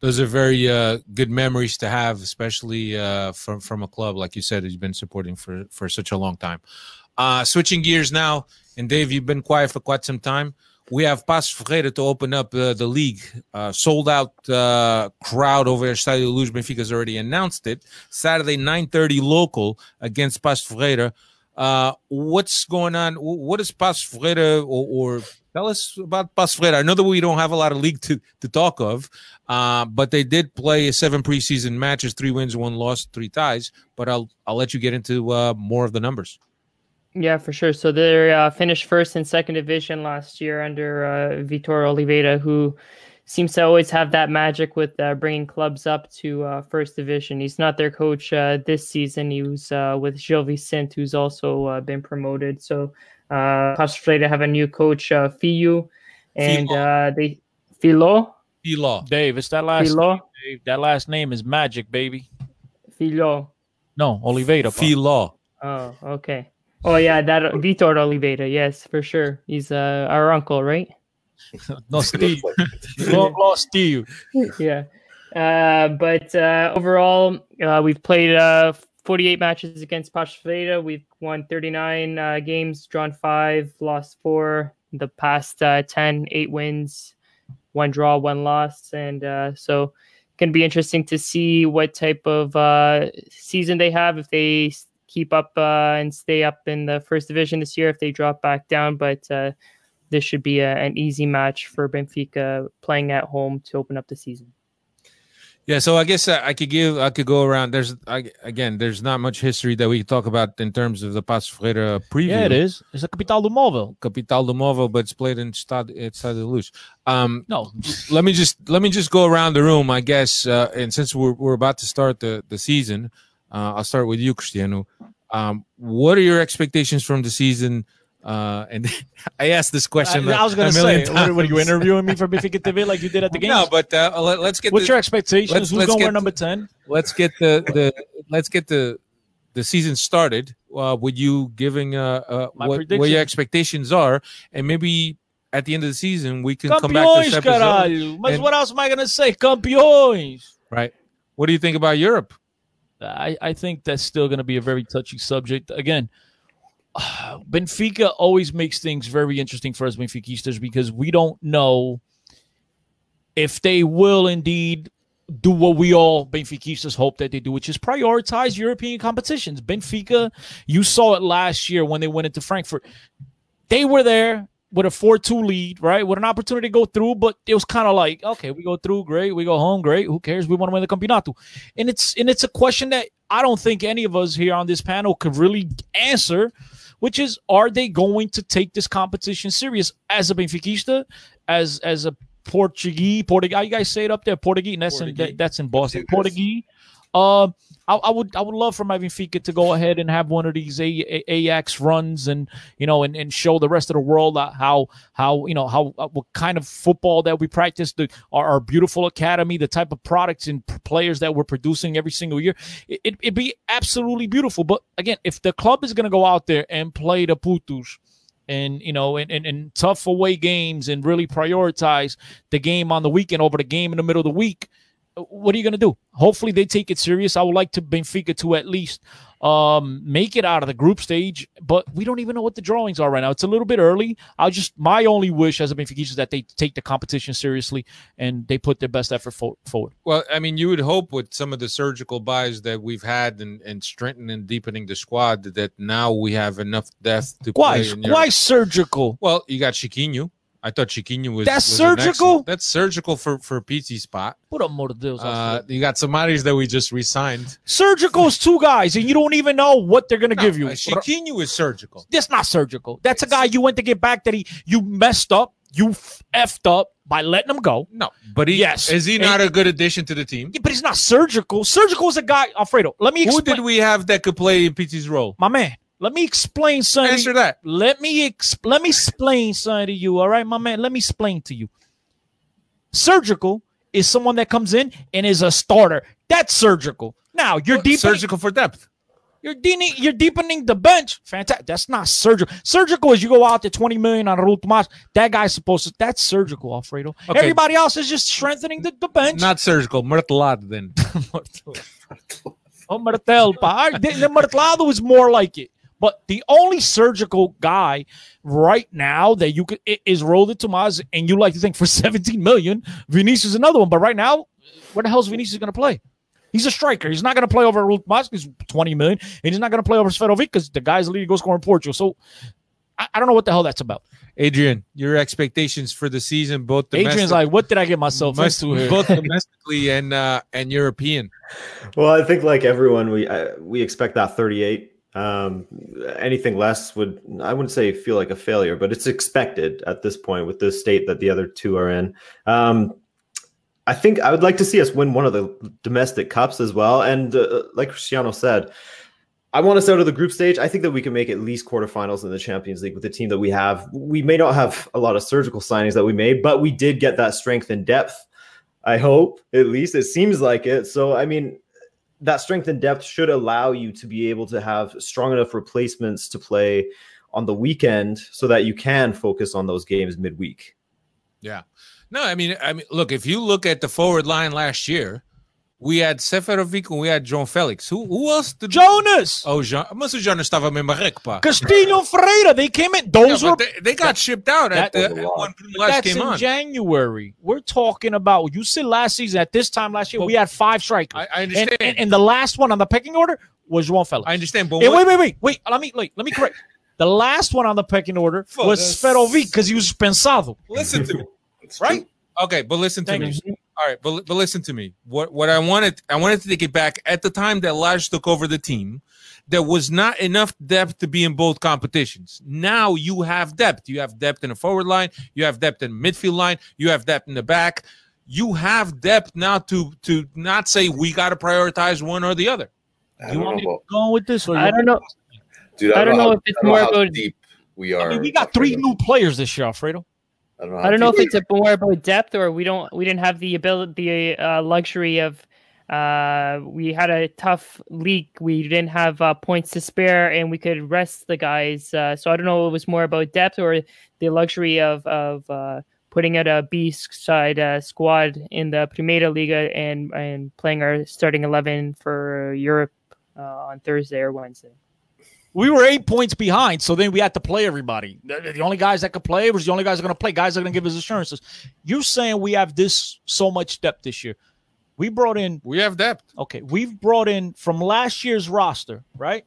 those are very uh good memories to have, especially uh from from a club like you said you've been supporting for for such a long time. Uh switching gears now, and Dave, you've been quiet for quite some time we have Paços Ferreira to open up uh, the league. Uh, sold out uh, crowd over at Stadio Luz. Benfica's already announced it. Saturday, 9.30 local against Paços Ferreira. Uh, what's going on? What is Paços Ferreira or, or, tell us about Paços Ferreira? I know that we don't have a lot of league to, to talk of, uh, but they did play seven preseason matches, three wins, one loss, three ties. But I'll, I'll let you get into uh, more of the numbers. Yeah, for sure. So they uh, finished first and second division last year under uh, Vitor Oliveira, who seems to always have that magic with uh, bringing clubs up to uh, first division. He's not their coach uh, this season. He was uh, with Gil Vicente, who's also uh, been promoted. So uh, to have a new coach, uh, Fiu, and uh, they Filo. Filo. Dave, it's that last Filo. Name, Dave. That last name is magic, baby. Filo. No, Oliveira. Filo. Oh, okay. Oh yeah, that Vitor Oliveira. Yes, for sure. He's uh, our uncle, right? no, Steve. Long lost Steve. Yeah. Uh, but uh, overall, uh, we've played uh, 48 matches against Paços We've won 39 uh, games, drawn five, lost four. The past uh, 10, eight wins, one draw, one loss, and uh, so going to be interesting to see what type of uh, season they have if they keep up uh, and stay up in the first division this year if they drop back down. But uh, this should be a, an easy match for Benfica playing at home to open up the season. Yeah, so I guess I could give, I could go around. There's I, again, there's not much history that we talk about in terms of the Paços Ferreira preview. Yeah, it is. It's a Capital do Móvel. Capital do Móvel, but it's played in Stade, Stade de Luz. Um, no, let me just let me just go around the room, I guess. Uh, and since we're we're about to start the the season, uh, I'll start with you, Cristiano. Um, what are your expectations from the season? Uh, and I asked this question. I, I was going to say, what, what, are you interviewing me for Benfica TV like you did at the game? No, but uh, let, us get. What's the, your expectations? Let's, Who's going to wear number ten? Let's get the the let's get the the season started uh, with you giving uh, uh what, what, your expectations are, and maybe at the end of the season we can Campeões, come back to this episode. Caralho. Mas and, what else am I going to say? Campeões. Right. What do you think about Europe? I, I think that's still going to be a very touchy subject. Again, Benfica always makes things very interesting for us Benfiquistas because we don't know if they will indeed do what we all Benfiquistas hope that they do, which is prioritize European competitions. Benfica, you saw it last year when they went into Frankfurt. They were there with a 4-2 lead, right? With an opportunity to go through, but it was kind of like, okay, we go through, great. We go home, great. Who cares? We want to win the Campeonato. And it's and it's a question that I don't think any of us here on this panel could really answer, which is are they going to take this competition serious as a Benfiquista, as as a Portuguese, Portuguese, how you guys say it up there, Portuguese, that's Portuguese. in that's in Boston. Portuguese. Uh, I, I, would I would love for my Benfica to go ahead and have one of these A, A, Ajax runs and you know and, and show the rest of the world how how you know how uh, what kind of football that we practice the our, our, beautiful academy the type of products and players that we're producing every single year. It, it, it'd be absolutely beautiful. But again if the club is going to go out there and play the putus and you know and, and, and tough away games and really prioritize the game on the weekend over the game in the middle of the week what are you going to do? Hopefully they take it serious. I would like to Benfica to at least um, make it out of the group stage, but we don't even know what the drawings are right now. It's a little bit early. I'll just my only wish as a Benfica is that they take the competition seriously and they put their best effort fo- forward. Well, I mean, you would hope with some of the surgical buys that we've had and, and strengthening and deepening the squad that now we have enough depth to why play. why surgical? Well, you got Chiquinho. I thought Chiquinho was that's was surgical. That's surgical for for Pizzi spot. Por amor de Deus. Uh, you got somebody's that we just resigned. Surgical is two guys, and you don't even know what they're gonna no, give you. Uh, Chiquinho is surgical. That's not surgical. That's a guy you went to get back that he you messed up, you effed up by letting him go. No, but he yes, is he and, not a good addition to the team? Yeah, but he's not surgical. Surgical is a guy, Alfredo. Let me. Who did we have that could play in Pizzi's role? My man. Let me explain something. Answer that. Let me ex- let me explain something to you. All right, my man. Let me explain to you. Surgical is someone that comes in and is a starter. That's surgical. Now you're deep surgical for depth. You're deepening, you're deepening the bench. Fantastic. That's not surgical. Surgical is you go out to 20 million on Raul Tomas. That guy's supposed to. That's surgical, Alfredo. Okay. Everybody else is just strengthening the, the bench. Not surgical. Martelado then. oh, Martel. The, the Martelado is more like it. But the only surgical guy right now that you could is Raul Tomas, and you like to think for 17 million, Vinicius is another one. But right now, where the hell is Vinicius going to play? He's a striker. He's not going to play over Raul Tomas. He's 20 million, and he's not going to play over Seferovic because the guy's the leading goal scorer in Portugal. So I, I, don't know what the hell that's about. Adrian, your expectations for the season, both domestic, Adrian's like, what did I get myself into here? Both domestically and uh, and European. Well, I think like everyone, we I, we expect that 38 um, anything less would I wouldn't say feel like a failure, but it's expected at this point with the state that the other two are in. Um, I think I would like to see us win one of the domestic cups as well. And uh, like Cristiano said, I want us out of the group stage. I think that we can make at least quarterfinals in the Champions League with the team that we have. We may not have a lot of surgical signings that we made, but we did get that strength and depth. I hope at least it seems like it. So I mean, that strength and depth should allow you to be able to have strong enough replacements to play on the weekend so that you can focus on those games midweek. Yeah. No, I mean, I mean, look, if you look at the forward line last year, we had Seferovic and we had João Felix. Who who else? Did Jonas. Oh, Jean. Mas o Jonas estava mesmo pá. Castillo Ferreyra. They came in. Those yeah, were they, they, got shipped out that, at the, when that's came in on. January. We're talking about. You said last season at this time last year we had five strikers. I, I understand. And, and, and, the last one on the pecking order was João Felix. I understand, but wait, wait, wait, wait. Let me wait. Let me correct. The last one on the pecking order was Seferovic because he was pensado. Listen to me, right? Okay, but listen to Thank me. You. All right, but, but listen to me. What what I wanted I wanted to take it back at the time that Lage took over the team. There was not enough depth to be in both competitions. Now you have depth. You have depth in the forward line. You have depth in the midfield line. You have depth in the back. You have depth now to to not say we got to prioritize one or the other. I you want me to go with this? Or I don't know. Dude, I, I don't know, how, if it's more about deep we are. I mean, we got three new players this year, Alfredo. I don't know. I don't know if it's a more about depth or we don't we didn't have the ability the uh, luxury of uh, we had a tough leak. We didn't have uh, points to spare, and we could rest the guys. Uh, so I don't know. If it was more about depth or the luxury of of uh, putting out a B side uh, squad in the Primera Liga and and playing our starting eleven for Europe uh, on Thursday or Wednesday we were eight points behind, so then we had to play everybody. The, only guys that could play was the only guys that are going to play. Guys that are going to give us assurances. You're saying we have this so much depth this year. We brought in. We have depth. Okay, we've brought in from last year's roster, right?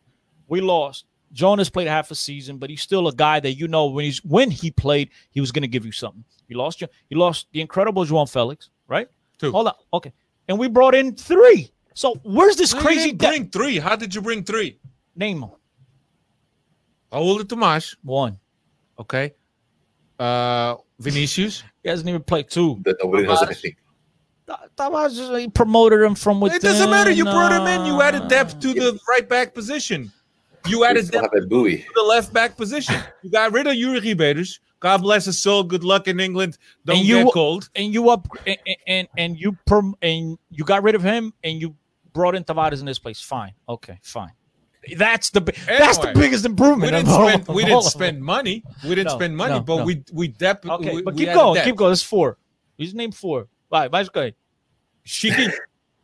We lost. Jonas played half a season, but he's still a guy that you know when he's when he played, he was going to give you something. You lost you. You lost the incredible João Felix, right? Two. Hold on. Okay, and we brought in three. So where's this no, crazy? bring three. How did you bring three? Name them. Raul Tomas. One. Okay. Uh, Vinicius. he hasn't even played two. That nobody knows anything. Tavares just he promoted him from within. It doesn't matter. You brought him in. You added depth to the right back position. You added depth to the left back position. You got rid of Yuri Ribeiros. God bless his soul. Good luck in England. Don't and you, get cold. And you up and and, and you perm, and you got rid of him and you brought in Tavares in this place. Fine. Okay. Fine. That's the anyway, that's the biggest improvement. We didn't spend, we didn't spend money. We didn't no, spend money, no, but no. we we dep- Okay, we, but keep going. Depth. Keep going. It's four. He's named four. Vai, vai, Sky. Chiquinho.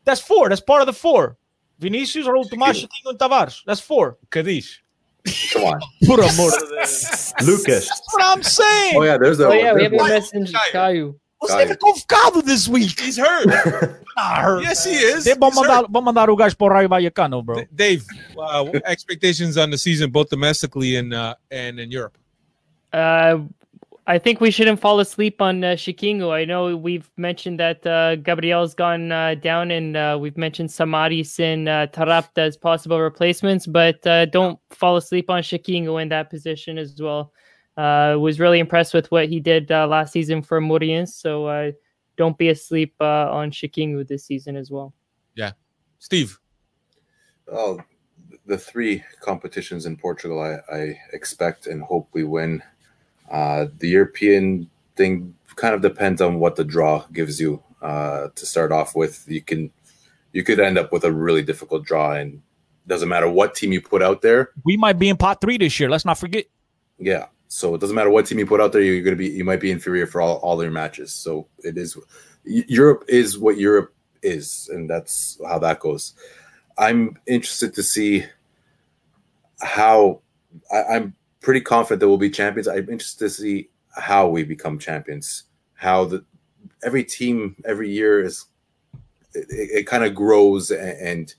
That's four. That's part of the four. Vinicius, Raul Tomás, Chiquinho, and Tavares. That's four. Cadiz. Come on. Por amor de Lucas. That's what I'm saying. Oh yeah, there's a. Oh yeah, we have a one. message, Caio. Você teve convocado this week. He's hurt. Not hurt. yes, he is. They- Vamos He's mandar, hurt. vamos mandar o gajo para o Rayo Vallecano, bro. Dave, uh, expectations on the season, both domestically and uh, and in Europe. Uh, I think we shouldn't fall asleep on uh, Chiquinho. I know we've mentioned that uh, Gabriel's gone uh, down, and uh, we've mentioned Samaris and uh, Taarabt as possible replacements, but uh, don't fall asleep on Chiquinho in that position as well. Uh, was really impressed with what he did uh, last season for Moreirense, so uh, don't be asleep uh, on Chiquinho this season as well. Yeah, Steve. Oh, the three competitions in Portugal, I, I expect and hope we win. Uh, the European thing kind of depends on what the draw gives you. Uh, to start off with, you can you could end up with a really difficult draw, and doesn't matter what team you put out there. We might be in pot three this year. Let's not forget. Yeah. So it doesn't matter what team you put out there, you're gonna be you might be inferior for all, all your matches. So it is Europe is what Europe is, and that's how that goes. I'm interested to see how I, I'm pretty confident that we'll be champions. I'm interested to see how we become champions. How the every team every year is it, it kind of grows and, and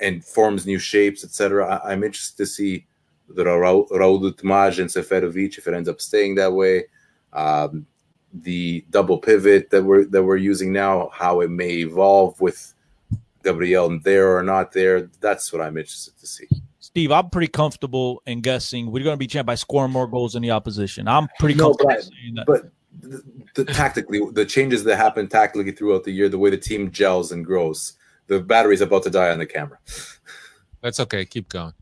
and forms new shapes, etc. I'm interested to see the Raul, Raul Tomaj and Seferovic if it ends up staying that way. Um, the double pivot that we're that we're using now, how it may evolve with Gabriel there or not there. That's what I'm interested to see. Steve, I'm pretty comfortable in guessing we're going to be champ by scoring more goals than the opposition. I'm pretty No, comfortable but, saying that. but the, the tactically, the changes that happen tactically throughout the year, the way the team gels and grows, the battery's about to die on the camera. That's okay. Keep going.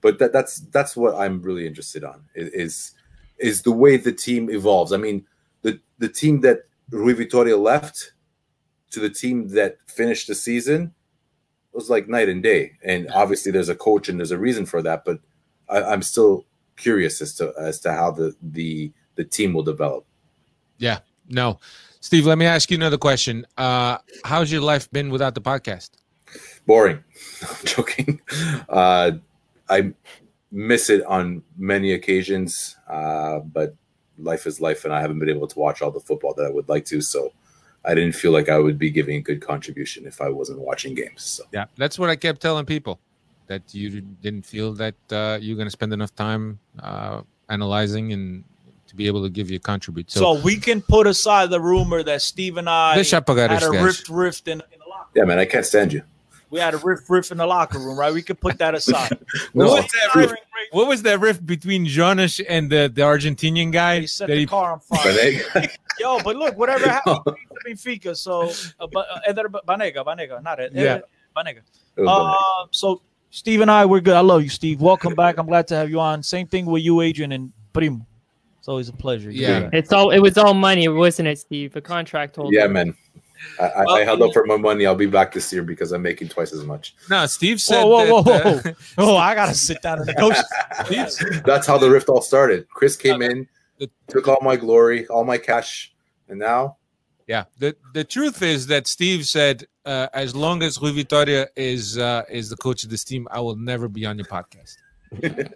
But that, that's that's what I'm really interested on is is the way the team evolves. I mean, the the team that Rui Vitoria left to the team that finished the season was like night and day. And obviously, there's a coach and there's a reason for that. But I, I'm still curious as to as to how the the the team will develop. Yeah. No. Steve, let me ask you another question. Uh, how's your life been without the podcast? boring. I'm joking. Uh, I miss it on many occasions, uh, but life is life, and I haven't been able to watch all the football that I would like to. So I didn't feel like I would be giving a good contribution if I wasn't watching games. So Yeah, that's what I kept telling people that you didn't feel that uh, you're going to spend enough time uh, analyzing and to be able to give you a contribute. So, So we can put aside the rumor that Steve and I Deixa apagar had a este rift rift in, in the locker. yeah, man, I can't stand you. We had a riff rift in the locker room, right? We could put that aside. No. what, was that riff? what was that rift between Jonas and the, the Argentinian guy? He set that the he- car on fire. Yo, but look, whatever happened to Benfica. So, uh, but uh, Ever Banega, Banega, not it. Yeah. Banega. Banega. Uh, so Steve and I, we're good. I love you, Steve. Welcome back. I'm glad to have you on. Same thing with you, Adrian and Primo. It's always a pleasure. Yeah. It's all it was all money, wasn't it, Steve? A contract holder. yeah, man. I, I, I held up for my money. I'll be back this year because I'm making twice as much. No, Steve said Whoa, whoa, whoa, that, whoa. uh, Oh, I gotta sit down and negotiate. Steve, That's how the rift all started. Chris came in, the- took all my glory, all my cash, and now Yeah, the the truth is that Steve said, uh, as long as Rui Vitoria is uh, is the coach of this team, I will never be on your podcast.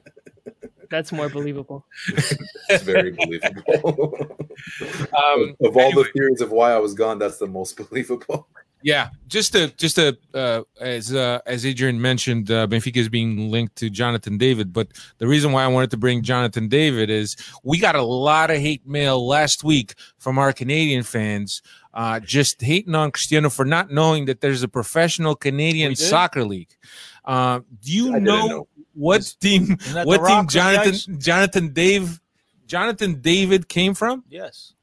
That's more believable. it's very believable. Um, of all anyway. the theories of why I was gone, that's the most believable. Yeah, just to just to uh, as uh, as Adrian mentioned, uh, Benfica is being linked to Jonathan David. But the reason why I wanted to bring Jonathan David is we got a lot of hate mail last week from our Canadian fans, uh, just hating on Cristiano for not knowing that there's a professional Canadian soccer league. Uh, do you I didn't know, know. What team what team Rock on the Jonathan? Jonathan Dave Jonathan David came from? Yes.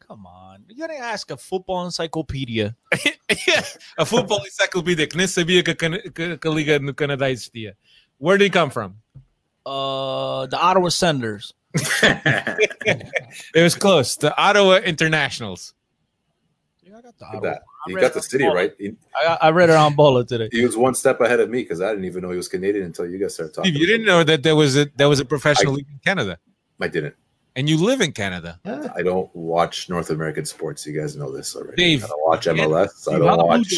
Come on. You gotta ask a football encyclopedia. a football encyclopedia que nem sabia que a, Can- que- que a Liga no Canadá existia. Where did he come from? Uh the Ottawa Senators. It was close. The Ottawa Internationals. Yeah, I got the Look at Ottawa. That. I You got the city Bola. right. He, I, I read it on Bola today. he was one step ahead of me because I didn't even know he was Canadian until you guys started talking. Steve, you didn't know that there was a there was a professional I- league in Canada, I didn't. and you live in Canada. I don't watch North American sports. You guys know this already. Dave, I don't watch MLS. I don't watch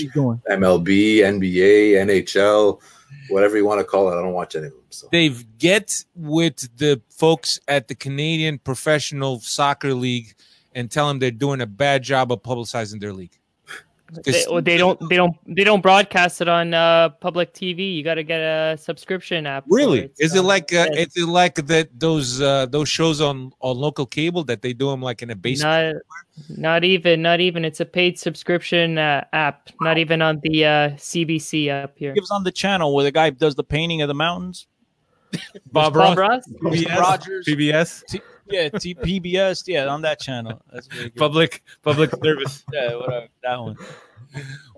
MLB, NBA, NHL, whatever you want to call it. I don't watch any of them. So Dave, get with the folks at the Canadian Professional Soccer League and tell them they're doing a bad job of publicizing their league. They, well, they don't they don't they don't broadcast it on uh, public TV. You got to get a subscription app. Really? it, Is so, it like uh, yes. is it like that those uh, those shows on on local cable that they do them like in a basement? Not, not even, not even. It's a paid subscription uh, app. Not even on the uh, CBC up here. Gives on the channel where the guy does the painting of the mountains. Bob, Bob Ross? PBS, Rogers. PBS, T- yeah, T- PBS. Yeah, on that channel. That's good. public public service. Yeah, whatever. That one.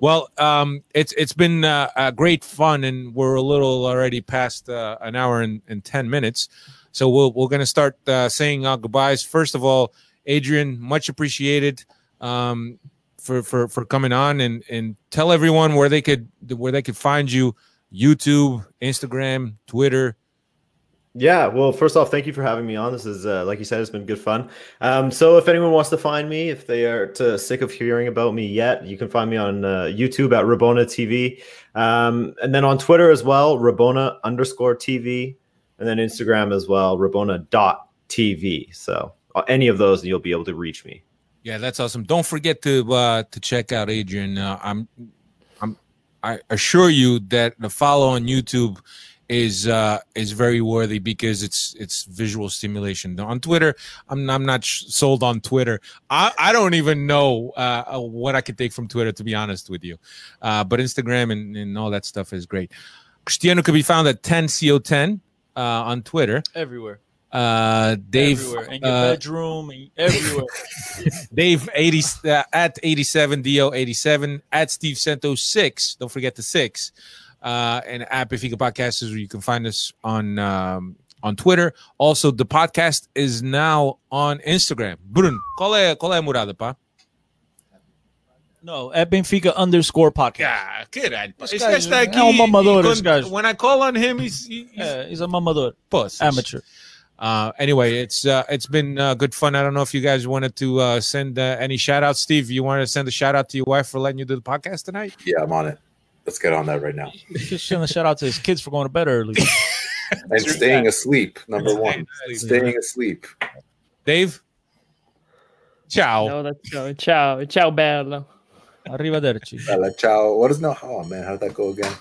Well, um, it's it's been uh, a great fun, and we're a little already past uh, an hour and, and ten minutes. So we'll, we're going to start uh, saying our goodbyes. First of all, Adrian, much appreciated um, for, for for coming on, and and tell everyone where they could where they could find you: YouTube, Instagram, Twitter. Yeah, well, first off, thank you for having me on. This is, uh, like you said, it's been good fun. Um, so, if anyone wants to find me, if they are to, sick of hearing about me yet, you can find me on uh, YouTube at Rabona TV, um, and then on Twitter as well, Rabona underscore TV, and then Instagram as well, Rabona dot TV. So, uh, any of those, you'll be able to reach me. Yeah, that's awesome. Don't forget to uh, to check out Adrian. Uh, I'm I'm I assure you that the follow on YouTube is uh is very worthy because it's it's visual stimulation. On Twitter, I'm I'm not sold on Twitter. I I don't even know uh what I could take from Twitter to be honest with you. Uh but Instagram and, and all that stuff is great. Cristiano could be found at 10co10 uh on Twitter. Everywhere. Uh Dave everywhere. In your uh, bedroom. Everywhere. Dave 80 uh, at 87 do 87 at Steve Cento 6 don't forget the 6 uh and at Benfica podcast is where you can find us on um on Twitter also the podcast is now on Instagram Brun qual é qual é a murada pá no, at Benfica underscore podcast. Ah, caralho. Esse Esse cara gajo está aqui. é um mamador, esse quando- gajo. When I call on him, he's, he's Yeah, he's a mamador. puss. Amateur. Uh, anyway, it's uh, it's been uh, good fun. I don't know if you guys wanted to uh, send uh, any shout outs. Steve, you wanted to send a shout out to your wife for letting you do the podcast tonight? yeah, I'm on it. Let's get on that right now. Just showing a shout out to his kids for going to bed early. And staying asleep, number one. asleep. Staying asleep. Dave? Ciao. No, that's no. Ciao, ciao, bello. Arrivederci. Bella ciao. What is no? Oh man, how did that go again?